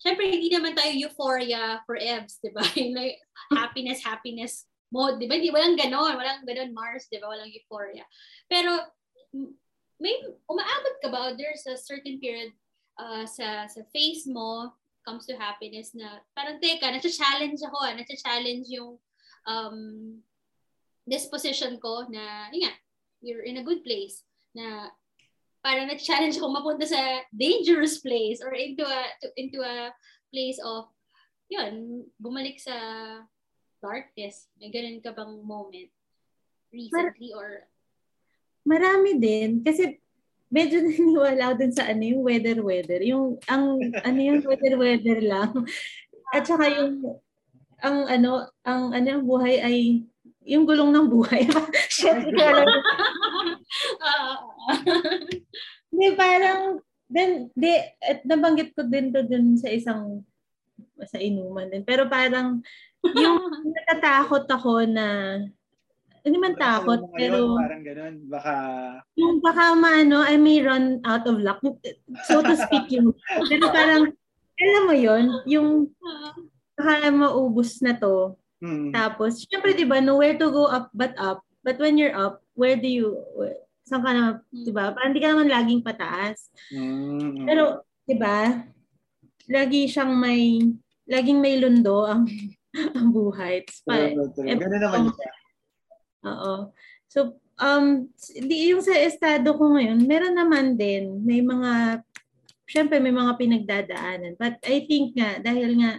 syempre, hindi naman tayo euphoria for EBS, di ba? Yung like, happiness, happiness mode, di ba? Di, walang ganon, walang ganon Mars, di ba? Walang euphoria. Pero, may, umaabot ka ba, or there's a certain period uh, sa, sa face mo, comes to happiness na, parang, teka, nasa-challenge ako, ah, nasa-challenge yung, um, disposition ko na, yun nga, you're in a good place, na parang na-challenge ako mapunta sa dangerous place or into a to, into a place of yun, bumalik sa darkness. May ganun ka bang moment recently or Marami din. Kasi medyo naniniwala ako dun sa ano yung weather-weather. Yung, ang, ano yung weather-weather lang. At saka yung, ang ano, ang ano ang buhay ay yung gulong ng buhay. Shit, hindi alam. Ah, Hindi, parang, then, di, at nabanggit ko din to dun sa isang, sa inuman din. Pero parang, yung natatakot ako na, hindi man takot, ngayon, pero Parang ganun, baka... yung baka maano, I may run out of luck. So to speak yung, pero parang, alam mo yon yung baka maubos na to. Hmm. Tapos, syempre, di ba, nowhere to go up but up. But when you're up, where do you, saan ka na, di ba? Parang hindi ka naman laging pataas. Hmm. Pero, di ba, lagi siyang may, laging may lundo ang, ang buhay. It's pa, True, true. Ganun naman siya. Oo. So, um, yung sa estado ko ngayon, meron naman din, may mga, syempre may mga pinagdadaanan. But I think nga, dahil nga,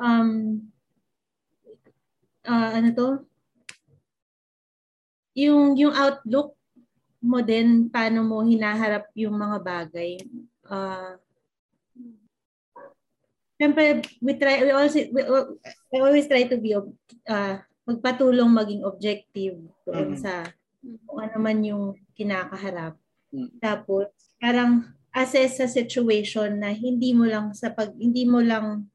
um, ah, ano to? Yung, yung outlook mo din, paano mo hinaharap yung mga bagay. Ah, Siyempre, we try, we also, we, we always try to be, uh, magpatulong maging objective doon Mhm. sa kung ano man yung kinakaharap. Mhm. Tapos, parang assess sa situation na hindi mo lang sa pag, hindi mo lang,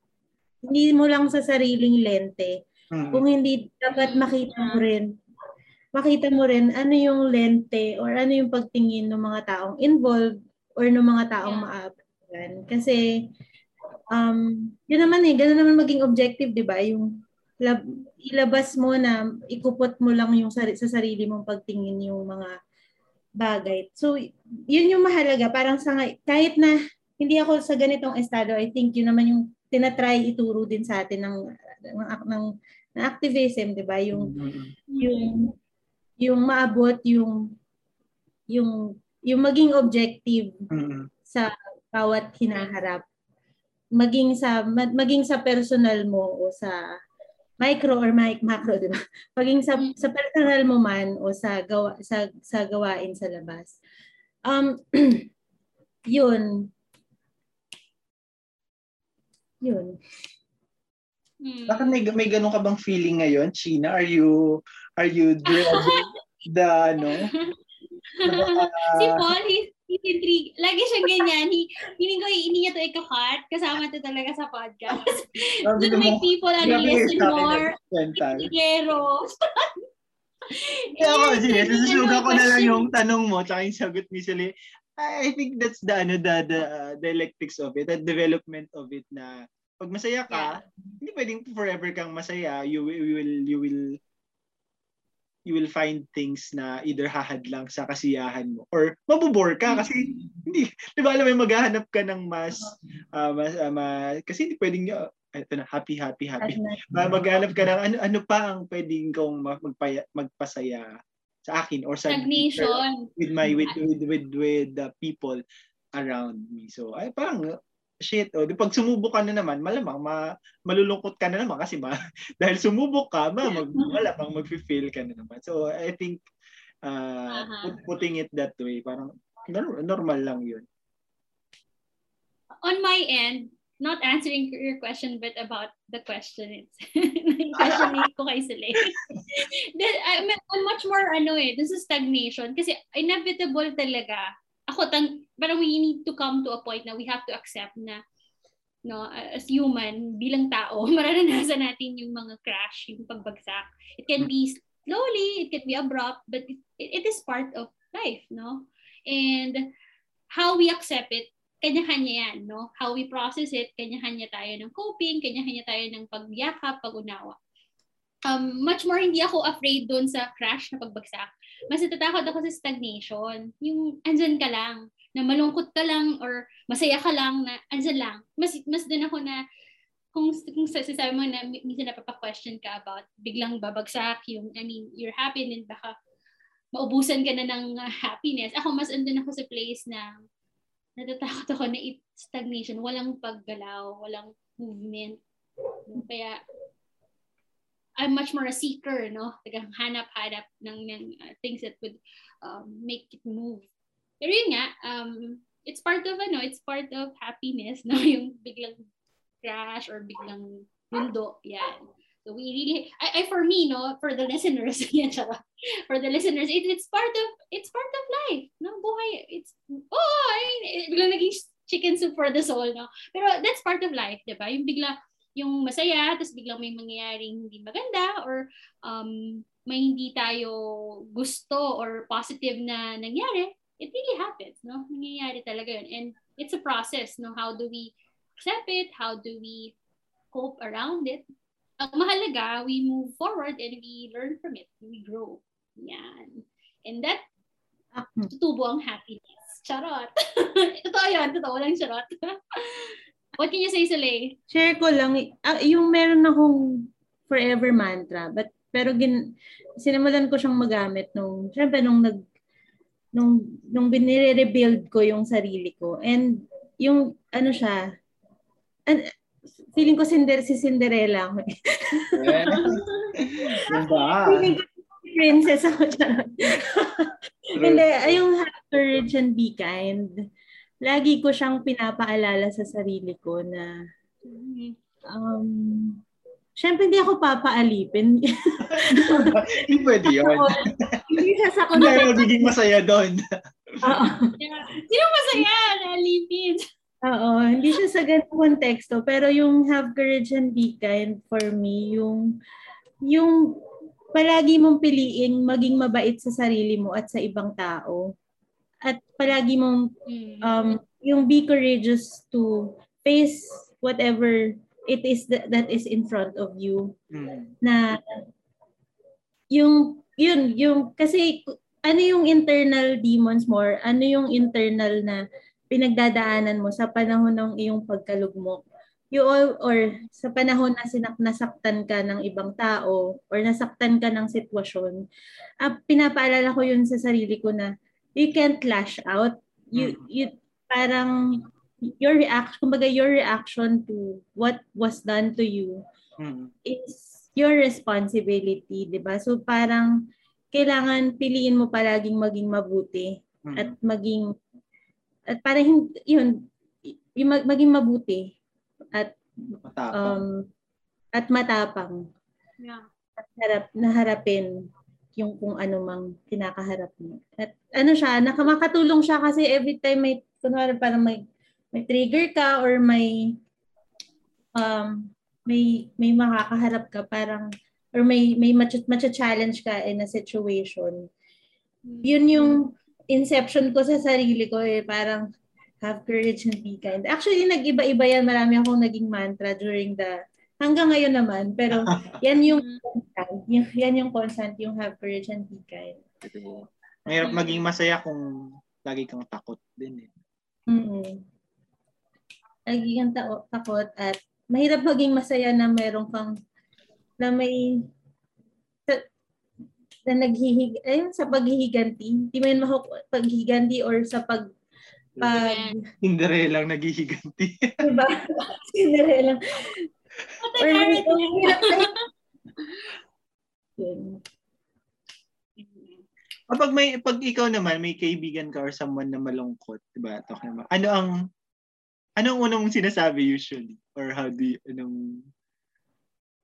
hindi mo lang sa sariling lente. Hmm. Kung hindi, dapat makita mo rin, makita mo rin ano yung lente or ano yung pagtingin ng mga taong involved or ng mga taong Yeah. maapektuhan. Kasi, um, yun naman eh, ganun naman maging objective, di ba? Yung lab, ilabas mo na ikupot mo lang yung sari, sa sarili mong pagtingin yung mga bagay. So, yun yung mahalaga. Parang sa kahit na hindi ako sa ganitong estado, I think yun naman yung tinatry ituro din sa atin ng ng, ng, ng activism, 'di ba? Yung Mm-hmm. yung yung maabot yung yung yung maging objective Mm-mm. sa bawat hinaharap maging sa ma- maging sa personal mo o sa micro or mic macro di ba maging sa sa personal mo man o sa gawa sa sa gawain sa labas um yun yun Hmm. Bakit may, may ganun ka bang feeling ngayon, China? Are you are you dreading the ano? Uh, si Paul, he's, he's intrigued. Lagi siyang ganyan. He, hindi ko, hindi niya to ikakat. Kasama to talaga sa podcast. To make people ano, listen more. Pero, Kaya ako, sige, Yes, sususuga ko na lang yung tanong mo tsaka yung sagot ni Sally. I think that's the ano the the, uh, the electrics of it, the development of it na pag masaya ka, hindi pwedeng forever kang masaya. You you will you will you will find things na either hahadlang sa kasiyahan mo or mabubore ka kasi hindi 'di ba alam mo maghahanap ka ng mas ah, mas ah, ma- kasi hindi pwedeng uh, ito na happy happy happy Ma- maghanap ka ng ano ano pa ang pwedeng kong ma- magpaya, magpasaya sa akin or sa stagnation. with my with with with, with the people around me. So ay parang shit oh, di pag sumubok ka na naman, malamang ma, malulungkot ka na naman kasi ma, dahil sumubok ka, ma, mag, malamang mag-feel ka na naman. So I think uh, put- putting it that way, parang nor- normal lang yun. On my end, not answering your question but about the question it's question ko kay Sule. I'm, I'm much more ano eh, this is stagnation kasi inevitable talaga. Ako tang parang we need to come to a point na we have to accept na no as human bilang tao mararanasan natin yung mga crash yung pagbagsak it can be slowly it can be abrupt but it, it is part of life no and how we accept it kanya-kanya yan, no? How we process it, kanya-kanya tayo ng coping, kanya-kanya tayo ng pagyakap, pag-unawa. Um, much more hindi ako afraid doon sa crash na pagbagsak. Mas natatakot ako sa stagnation. Yung andyan ka lang, na malungkot ka lang or masaya ka lang na andyan lang. Mas, mas doon ako na kung, kung sasabi mo na minsan napapa-question ka about biglang babagsak, yung, I mean, you're happy and baka maubusan ka na ng uh, happiness. Ako mas andun ako sa place na natatakot ako na it stagnation, walang paggalaw, walang movement. Kaya I'm much more a seeker, no? Tagang hanap-hanap ng, ng uh, things that would um, make it move. Pero yun nga, um, it's part of ano, it's part of happiness, no? Yung biglang crash or biglang mundo, yan. So we really, I, I for me, no, for the listeners, yan charot. For the listeners, it, it's part of, it's part of life, no? Buhay, it's, oh, I mean, eh, biglang naging chicken soup for the soul, no? Pero that's part of life, di ba? Yung bigla, yung masaya, tapos biglang may mangyayaring hindi maganda or um, may hindi tayo gusto or positive na nangyari, it really happens, no? Nangyayari talaga yun. And it's a process, no? How do we accept it? How do we cope around it? Ang mahalaga, we move forward and we learn from it. We grow. Yan. And that, tutubo ang happiness. Charot. totoo yun. Totoo. Walang charot. What can you say, Soleil? Share ko lang, ah, yung meron akong forever mantra, but pero gin, sinimulan ko siyang magamit nung, syempre nung nag, nung, nung binire-rebuild ko yung sarili ko. And yung, ano siya, an, feeling ko cinder, si Cinderella ako. eh. Ganda. feeling ko princess ako siya. Hindi, yung have courage and be kind. Lagi ko siyang pinapaalala sa sarili ko na um, syempre hindi ako papaalipin. Hindi pwede yun. hindi sa Hindi ako magiging masaya doon. Oo. Sino masaya na lipid? Oo, hindi siya sa ganung konteksto. Pero yung have courage and be kind for me, yung yung palagi mong piliin maging mabait sa sarili mo at sa ibang tao. At palagi mong Mm. um, yung be courageous to face whatever it is th- that is in front of you. Mm. na yung yun yung kasi ano yung internal demons more? Ano yung internal na pinagdadaanan mo sa panahon ng iyong pagkalugmok? You all, or sa panahon na sinak nasaktan ka ng ibang tao or nasaktan ka ng sitwasyon uh, pinapaalala ko yun sa sarili ko na you can't lash out. You you parang your reaction kumbaga your reaction to what was done to you Mm. is your responsibility, 'di ba? So parang kailangan piliin mo palaging maging mabuti Mm. at maging at parang hin- yun yung mag- maging mabuti at Matapang. um at matapang Yeah. at harap naharapin yung kung ano mang kinakaharap mo. At ano siya, nakamakatulong siya kasi every time may kunwari parang may may trigger ka or may um may may makakaharap ka parang or may may matcha, challenge ka in a situation. Yun yung inception ko sa sarili ko eh parang have courage and be kind. Actually nag-iba-iba yan, marami akong naging mantra during the hanggang ngayon naman pero yan yung yan yung constant yung have courage and be kind. Mahirap maging masaya kung lagi kang takot din eh. Mm. Lagi kang ta- takot at mahirap maging masaya na meron kang na may sa, na naghihig ayun sa paghihiganti. Hindi mo yun mahuk paghihiganti or sa pag pag Cinderella lang naghihiganti. diba? Cinderella. What Or may-. Kapag may pag ikaw naman may kaibigan ka or someone na malungkot, 'di ba? Talking about. Ano ang ano ang una mong sinasabi usually? Or how do you, anong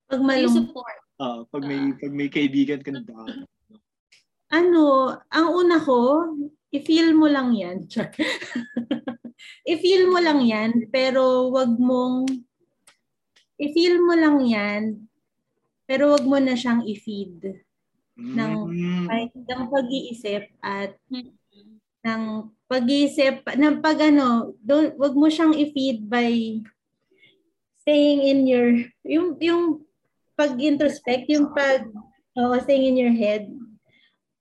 Pag malung support. ah, pag may pag may kaibigan ka na down. ano, ang una ko, i-feel mo lang yan. I-feel mo lang yan, pero wag mong, i-feel mo lang yan, pero wag mo na siyang i-feed ng, Mm. ay, ng pag-iisip at Mm. Ng pag-iisip, ng pag ano, don't, wag mo siyang i-feed by staying in your, yung, yung pag-introspect, yung pag, oh, staying in your head.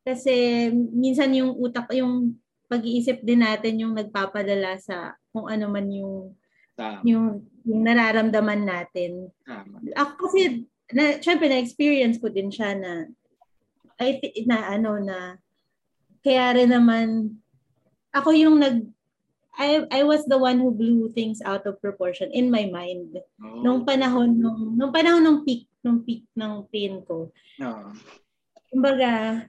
Kasi minsan yung utak, yung pag-iisip din natin yung nagpapadala sa kung ano man yung, Tama. yung, yung nararamdaman natin. Tama. Ako kasi, na, syempre na-experience ko din siya na, thi- na ano na, kaya rin naman, ako yung nag, I, I was the one who blew things out of proportion in my mind. Oh. Nung panahon, nung, nung panahon ng peak, nung peak ng pain ko. No. Kumbaga,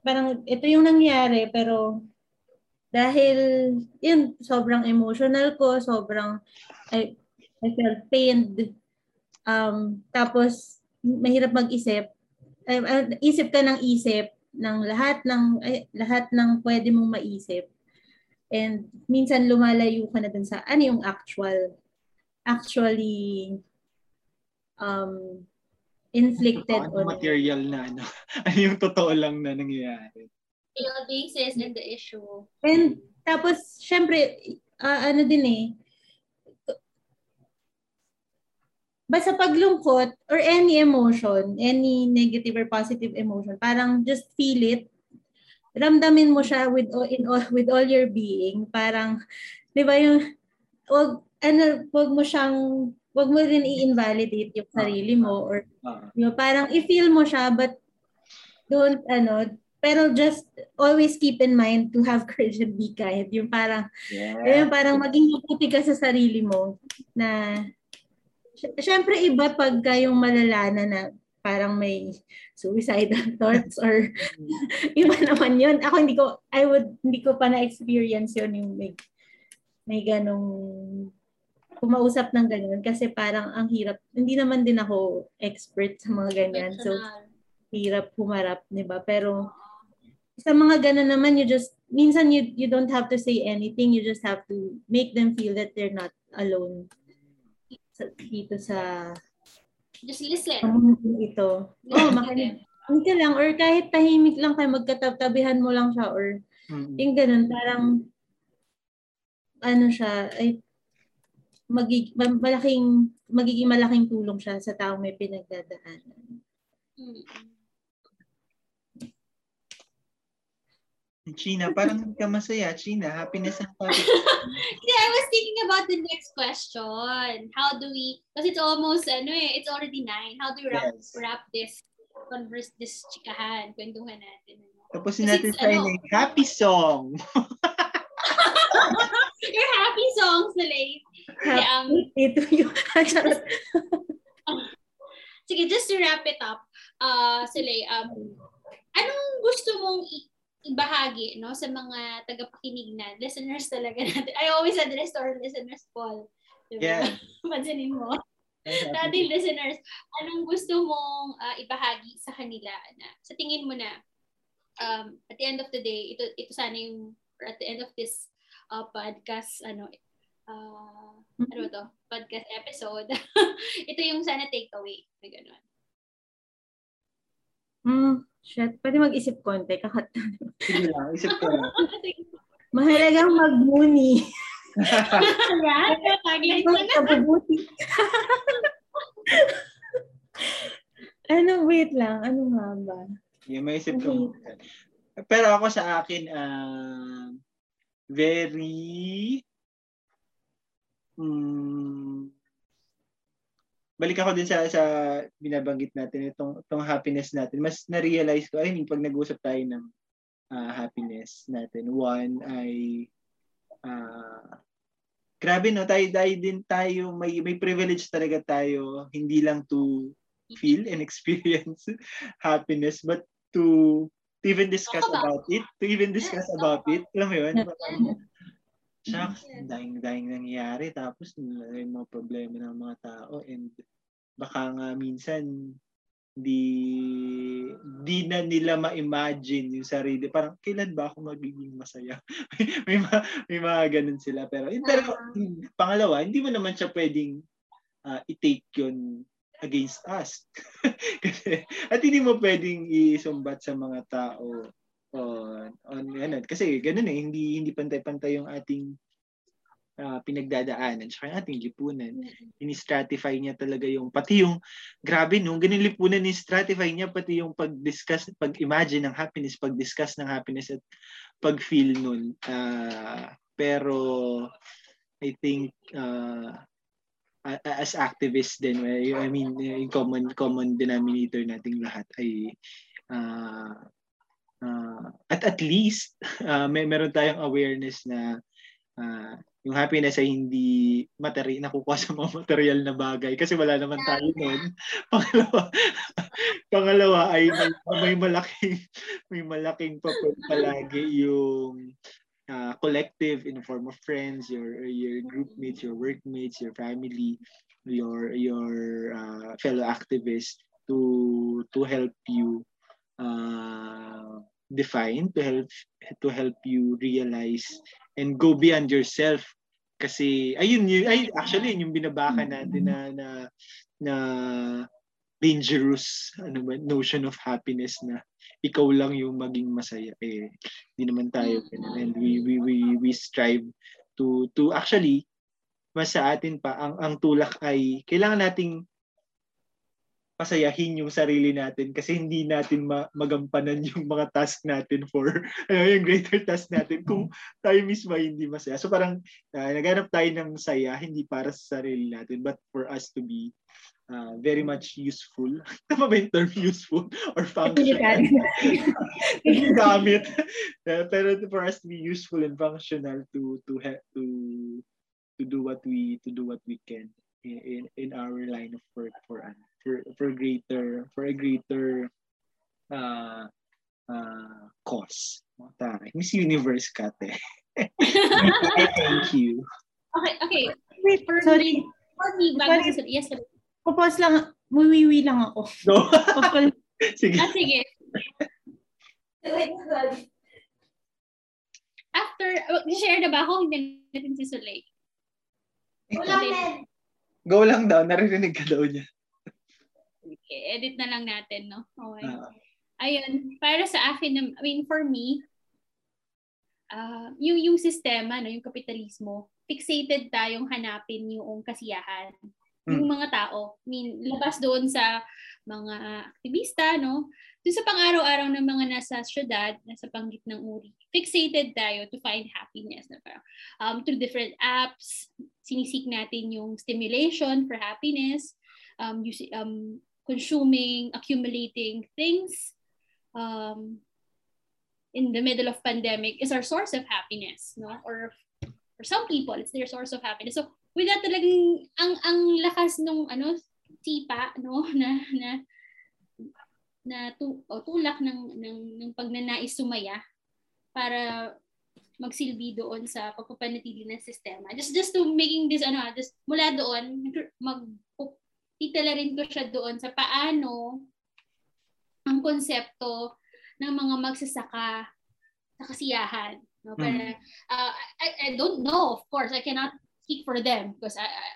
parang ito yung nangyari, pero dahil, yun, sobrang emotional ko, sobrang, I, I felt pained. Um, tapos, mahirap mag-isip. Ay, isip ka ng isip ng lahat ng ay, lahat ng pwede mong maisip. And minsan lumalayo ka na dun sa ano yung actual actually um inflicted Ano on material na ano? ano yung totoo lang na nangyayari? Real basis in the issue. And tapos, syempre, ah, ano din eh, basta paglungkot or any emotion, any negative or positive emotion, parang just feel it. Ramdamin mo siya with all, in all, with all your being. Parang, di ba yung, wag, ano, wag mo siyang, wag mo rin i-invalidate yung sarili mo or Ah. yung parang i-feel mo siya but don't ano pero just always keep in mind to have courage and be kind. Yung parang yeah. yung parang maging mabuti ka sa sarili mo na sy- syempre iba pag yung malala na na parang may suicidal thoughts or iba naman yun. Ako hindi ko I would hindi ko pa na-experience yun yung may may ganong kumausap ng ganyan kasi parang ang hirap. Hindi naman din ako expert sa mga ganyan. So, hirap humarap, 'di ba? Pero sa mga ganun naman, you just, minsan you, you don't have to say anything. You just have to make them feel that they're not alone sa, dito sa Just listen. mundo ito. Oo, oh, makinig ka lang. Or kahit tahimik lang kayo, magkatabihan mo lang siya. Or Mm. yung ganun, parang ano siya, ay, magig, malaking, magiging malaking tulong siya sa taong may pinagdadaanan. Mm. China, parang hindi ka masaya. China, happiness ang topic. Yeah, I was thinking about the next question. How do we, because it's almost, ano eh, it's already nine. How do we wrap, Yes. wrap this, converse, this chikahan, kwentuhan natin. Ano? Tapos Kasi natin sa ano- yung happy song. Your happy songs na late. Yeah, um, Ito yung, charot. sige, just to wrap it up, uh, Sile, um, anong gusto mong i- ibahagi no sa mga tagapakinig na listeners talaga natin. I always address to our listeners, Paul. Diba? Yeah. Pansinin mo. Dating listeners, anong gusto mong uh, ibahagi sa kanila na sa tingin mo na um, at the end of the day, ito ito sana yung or at the end of this uh, podcast ano uh, ano to? Podcast episode. ito yung sana takeaway na gano'n. Hmm, shit. Pwede mag-isip konti. Kakat. Sige lang, isip ko lang. Mahalagang mag-muni. Right? Tagline na. Ano, wait lang. Ano nga ba? Yung may isip ko. Pero ako sa akin, ah, very, mm, balik ako din sa sa binabanggit natin itong itong happiness natin. Mas na-realize ko ay pag nag-usap tayo ng ah, happiness natin one ay ah, grabe no? Tayo, tayo din tayo may may privilege talaga tayo hindi lang to feel and experience happiness but to to even discuss about it to even discuss about it. Alam mo yun. Shucks, daing daing nangyayari tapos may mga problema ng mga tao and baka nga minsan di di na nila ma-imagine yung sarili. Parang kailan ba ako magiging masaya? May mga, may mga ganun sila. Pero eh, pero pangalawa hindi mo naman siya pwedeng ah, i-take yun against us. Kasi at hindi mo pwedeng isumbat sa mga tao on on ano kasi ganun eh hindi hindi pantay-pantay yung ating ah, pinagdadaanan tsaka yung ating lipunan. Ini-stratify niya talaga yung pati yung grabe no ganun lipunan ni stratify niya pati yung pag-discuss pag-imagine ng happiness pag-discuss ng happiness at pag-feel nun. Ah, pero I think uh, as activists din I mean yung common common denominator nating lahat ay ah, at at least ah, may meron tayong awareness na ah, yung happiness ay hindi materi nakukuha sa mga material na bagay kasi wala naman tayo noon. Pangalawa, pangalawa ay may, may malaking may malaking papel palagi yung ah, collective in the form of friends, your your group mates, your workmates, your family, your your uh, fellow activists to to help you uh, define, to help to help you realize and go beyond yourself. Kasi ayun yun, ay actually yun yung binabaka natin na na na dangerous ano ba, notion of happiness na ikaw lang yung maging masaya eh hindi naman tayo ganun. and we we we we strive to to actually mas sa atin pa ang ang tulak ay kailangan nating pasayahin yung sarili natin kasi hindi natin ma- magampanan yung mga task natin for ano, yung greater task natin kung tayo mismo hindi masaya. So parang uh, naghanap tayo ng saya hindi para sa sarili natin but for us to be uh, very much useful. Tama ba yung term useful or functional? Gamit. Uh, pero for us to be useful and functional to to to to do what we to do what we can in in, in our line of work for ano, for for greater for a greater uh uh cause. Taray. Miss Universe ka, te. Thank you. Okay, okay. Wait, For sorry. me, for me, bago Sorry. sa yes, sorry. Pupos lang, muwiwi lang ako. No? Pupos Sige. Ah, sige. After, uh, share na ba ako? Hindi natin si Sulay. Wala Go lang daw. Naririnig ka daw niya. Edit na lang natin, no? Okay. Ah. Ayun, para sa akin, nam- I mean, for me, ah yung, yung sistema, no, yung kapitalismo, fixated tayong hanapin yung kasiyahan. Mm. Yung mga tao. I mean, labas doon sa mga aktivista, no? Doon sa pang-araw-araw ng mga nasa syudad, nasa panggit ng uri. Fixated tayo to find happiness. Na parang, um, through different apps, sinisik natin yung stimulation for happiness, um, using, um, consuming, accumulating things, um, in the middle of pandemic is our source of happiness, no? Or for some people, it's their source of happiness. So, with that talagang ang ang lakas nung ano sipa no na na na tu, o, tulak ng ng ng pagnanais sumaya para magsilbi doon sa pagpapanatili ng sistema. Just just to making this ano, just mula doon mag titala rin ko siya doon sa paano ang konsepto ng mga magsasaka sa kasiyahan. No? Para, uh, I, I don't know, of course, I cannot speak for them because I, I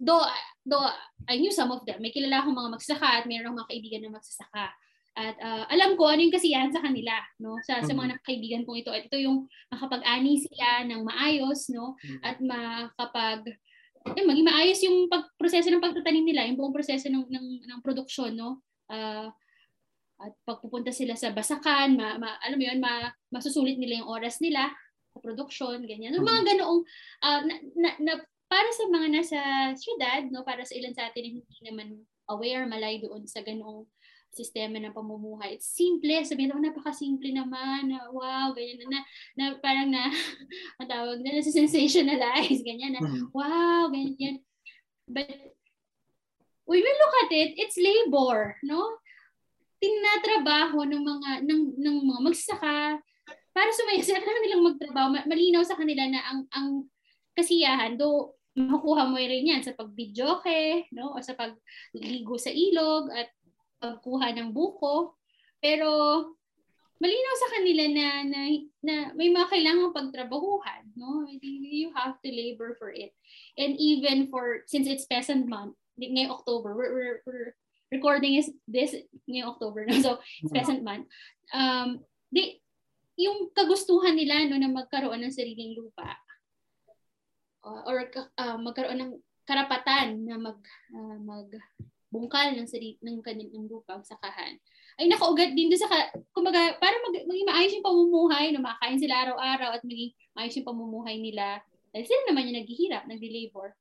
though, though I knew some of them, may kilala akong mga magsasaka at mayroon akong mga kaibigan na magsasaka. At uh, alam ko ano yung kasiyahan sa kanila, no? Sa, sa mga kaibigan kong ito. At ito yung makapag-ani sila ng maayos, no? At makapag eh, maging maayos yung pag proseso ng pagtatanim nila, yung buong proseso ng ng, ng produksyon, no? Uh, at pagpupunta sila sa basakan, ma, ma, alam mo yun, ma, masusulit nila yung oras nila sa production, ganyan. So, mga ganoong, uh, na, na, na, para sa mga nasa syudad, no, para sa ilan sa atin hindi naman aware, malay doon sa ganoong sistema ng pamumuhay. It's simple. Sabihin ako, napaka-simple naman. Na, wow, ganyan na, na, na parang na, matawag na, nasa-sensationalize, ganyan na, wow, ganyan. But, when we look at it, it's labor, no? Tinatrabaho ng mga, ng, ng mga magsasaka, para sumaya sila naman nilang magtrabaho, malinaw sa kanila na ang, ang kasiyahan, do makukuha mo rin yan sa pagbidyoke, no? o sa pagligo sa ilog at pagkuha ng buko. Pero malinaw sa kanila na, na, na may mga kailangang pagtrabahuhan. No? You have to labor for it. And even for, since it's peasant month, ngayong October, we're, we're, we're recording is this ngayong October. No? So, it's peasant month. Um, they, yung kagustuhan nila no, na magkaroon ng sariling lupa uh, or uh, magkaroon ng karapatan na mag uh, magbungkal ng sarili ng kanilang lupa sakahan ay nakaugat din doon sa kumbaga para mag, maging maayos yung pamumuhay no makakain sila araw-araw at maging maayos yung pamumuhay nila dahil sila naman yung naghihirap nagdi-labor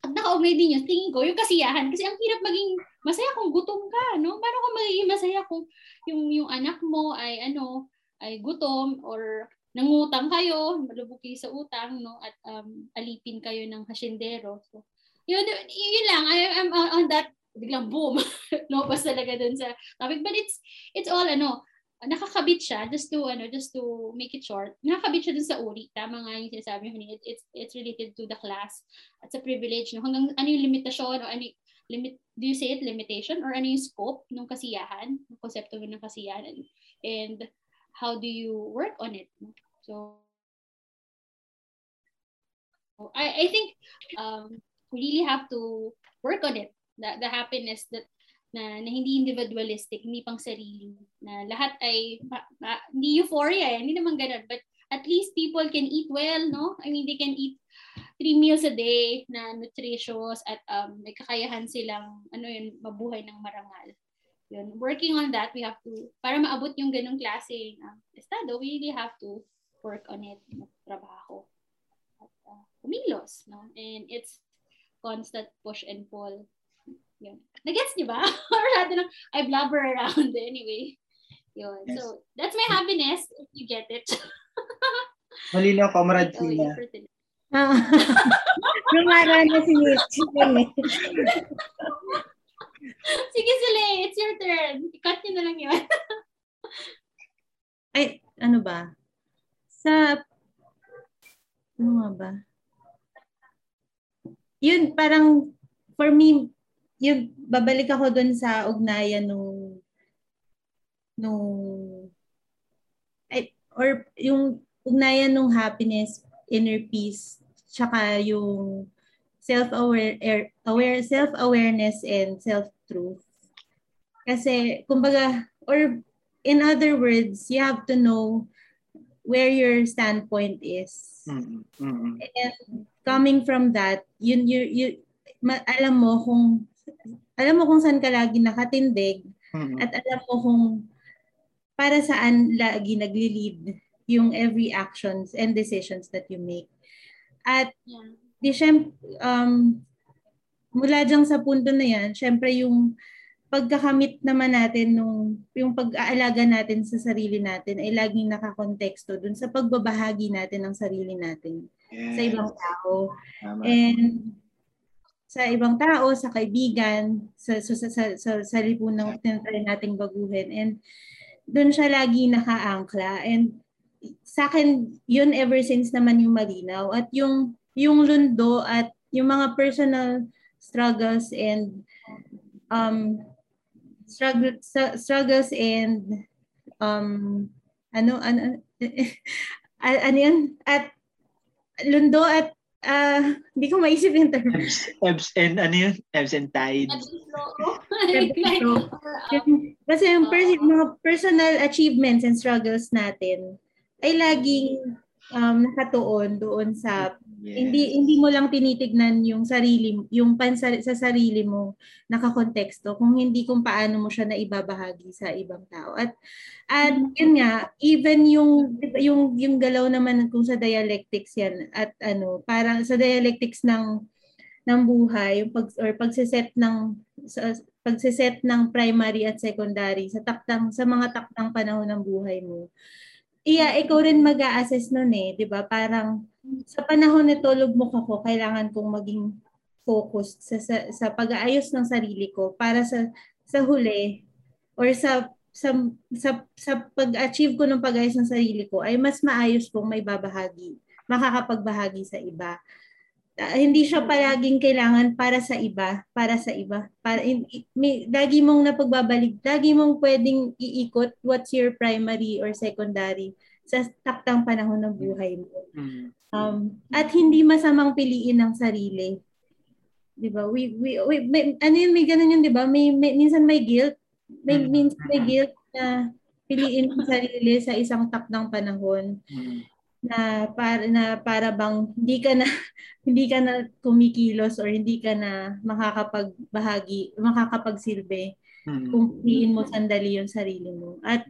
at nakaugnay din yun, tingin ko, yung kasiyahan. Kasi ang hirap maging masaya kung gutom ka, no? Paano ka magiging masaya kung yung, yung anak mo ay ano, ay gutom or nangutang kayo, malubog kayo sa utang, no? At um, alipin kayo ng hasyendero. So, yun, yun lang. I, I'm on that, biglang boom. no, pas talaga dun sa topic. But it's, it's all, ano, nakakabit siya just to ano just to make it short nakakabit siya dun sa uri tama nga yung sinasabi mo it, it's it's related to the class at sa privilege no hanggang ano yung limitasyon o ano yung, limit do you say it limitation or ano yung scope ng kasiyahan ng konsepto ng kasiyahan and, and how do you work on it? So, I, I think um, really have to work on it. The, the happiness that na, na hindi individualistic, hindi pang sarili. Na lahat ay, ma, ma, hindi euphoria, eh, hindi naman ganun. But at least people can eat well, no? I mean, they can eat three meals a day na nutritious at um, may kakayahan silang ano yun, mabuhay ng marangal yun, working on that, we have to, para maabot yung ganong klase ng estado, we really have to work on it, trabaho. At uh, kumilos, no? And it's constant push and pull. Yun. Nagets niyo ba? Or lahat ng, I blabber around anyway. Yun. Yes. So, that's my happiness if you get it. Malinaw, comrade Tina. Lumara na si Mitch. Sige, Sule, it's your turn. I-cut nyo na lang yun. Ay, ano ba? Sa, ano nga ba? Yun, parang, for me, yun, babalik ako dun sa ugnayan nung, nung, ay, or yung ugnayan nung happiness, inner peace, tsaka yung self-aware er, aware self-awareness and self-truth. Kasi kumbaga or in other words, you have to know where your standpoint is. Mm-mm. Mm-mm. And coming from that, yun, you, you, ma- alam mo kung, alam mo kung saan ka lagi nakatindig Mm-mm. at alam mo kung para saan lagi nagli-lead yung every actions and decisions that you make. At Yeah. di syem- um, mula dyan sa punto na yan, syempre yung pagkakamit naman natin nung yung pag-aalaga natin sa sarili natin ay laging nakakonteksto dun sa pagbabahagi natin ng sarili natin Yes. sa ibang tao. Tama. And sa ibang tao, sa kaibigan, sa sa sa, sa, sa, sa lipunang tinatry nating baguhin. And doon siya lagi nakaangkla. And sa akin, yun ever since naman yung malinaw. At yung, yung lundo at yung mga personal struggles and um, struggle, struggles and um, ano, ano, ano, yun? At lundo at ah, hindi ko maisip yung term. Ebbs, ebbs and ano yun? Ebbs and tides. So, Yung- Kasi yung per- mga personal achievements and struggles natin ay laging um, nakatuon doon sa Yes. hindi hindi mo lang tinitignan yung sarili yung pansa, sa sarili mo nakakonteksto kung hindi kung paano mo siya naibabahagi sa ibang tao at at yun nga even yung yung yung galaw naman kung sa dialectics yan at ano parang sa dialectics ng ng buhay yung pag or pagseset ng sa, pagseset ng primary at secondary sa taktang sa mga taktang panahon ng buhay mo iya ikaw rin mag-a-assess noon eh 'di ba parang sa panahon na tulog mo ako, kailangan kong maging focused sa, sa, sa pag-aayos ng sarili ko para sa sa huli or sa sa sa, sa pag-achieve ko ng pag-ayos ng sarili ko ay mas maayos kung may babahagi, makakapagbahagi sa iba. Ah, hindi siya palaging kailangan para sa iba, para sa iba. Para in, may, lagi mong napagbabalik, lagi mong pwedeng iikot what's your primary or secondary sa taktang panahon ng buhay mo. Mm. Um, at hindi masamang piliin ang sarili. 'Di ba? We, we, we may, ano yun, may ganun yun, 'di ba? May, may minsan may guilt, may Mm. minsan may guilt na piliin ang sarili sa isang takdang panahon Mm. Na para na para bang hindi ka na hindi ka na kumikilos or hindi ka na makakapagbahagi, makakapagsilbi Mm. kung piliin mo sandali yung sarili mo. At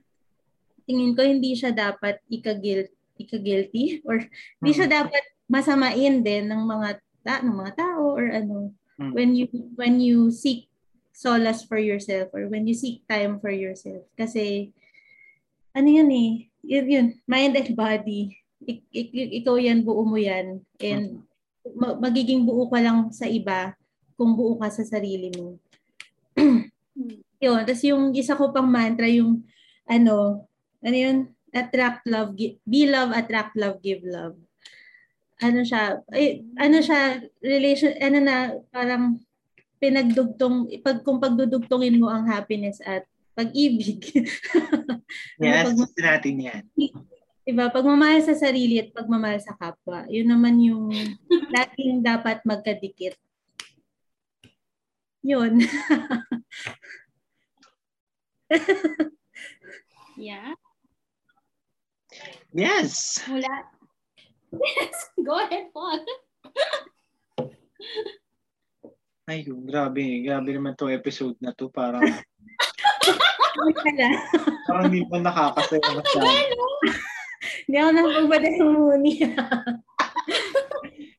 tingin ko hindi siya dapat ika-guilt, ika-guilty or hindi siya dapat masamain din ng mga ta- ng mga tao or ano Mm. when you when you seek solace for yourself or when you seek time for yourself kasi ano yun eh yun, yun mind and body Ik, ik- ikaw yan buo mo yan and ma- magiging buo ka lang sa iba kung buo ka sa sarili mo yun. Tapos yung isa ko pang mantra, yung ano, ano yun? Attract love, gi- be love, attract love, give love. Ano siya, eh, ano siya, relation, ano na, parang pinagdugtong, pag, kung pagdudugtongin mo ang happiness at pag-ibig. Yes, Pag- gusto natin yan. Diba? Pagmamahal sa sarili at pagmamahal sa kapwa. Yun naman yung laging dapat magkadikit. Yun. Yeah. Yes. Mula. Yes. Go ahead, Paul. Ay, grabe. Grabe naman to episode na to. Parang, Ano parang hindi pa nakakasaya masyado. Hindi ako nakapagbadas ng muni.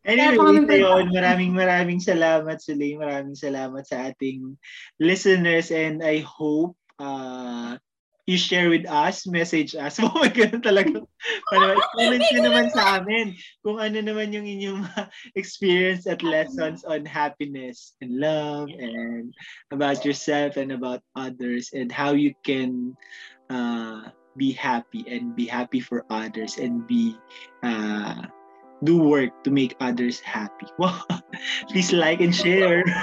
Anyway, ito yun. Maraming maraming salamat, Sulay. Maraming salamat sa ating listeners and I hope uh, you share with us, message us. Oh my God, talaga. Para comment nyo naman sa amin kung ano naman yung inyong experience at lessons on happiness and love and about yourself and about others and how you can uh, be happy and be happy for others and be uh, do work to make others happy. Wow. Please like and share.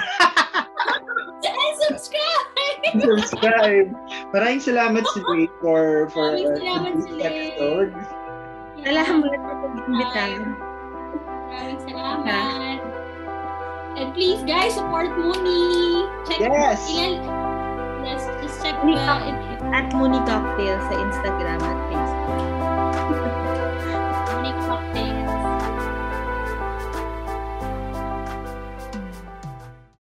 And subscribe! and subscribe. Maraming salamat si Ray for for Maraming uh, salamat, this Sulay. episode. Salamat sa pag-imbitahan. Maraming salamat. And please, guys, support Mooney. Check Yes. Let's just check the... At Mooney Cocktail sa Instagram at Facebook.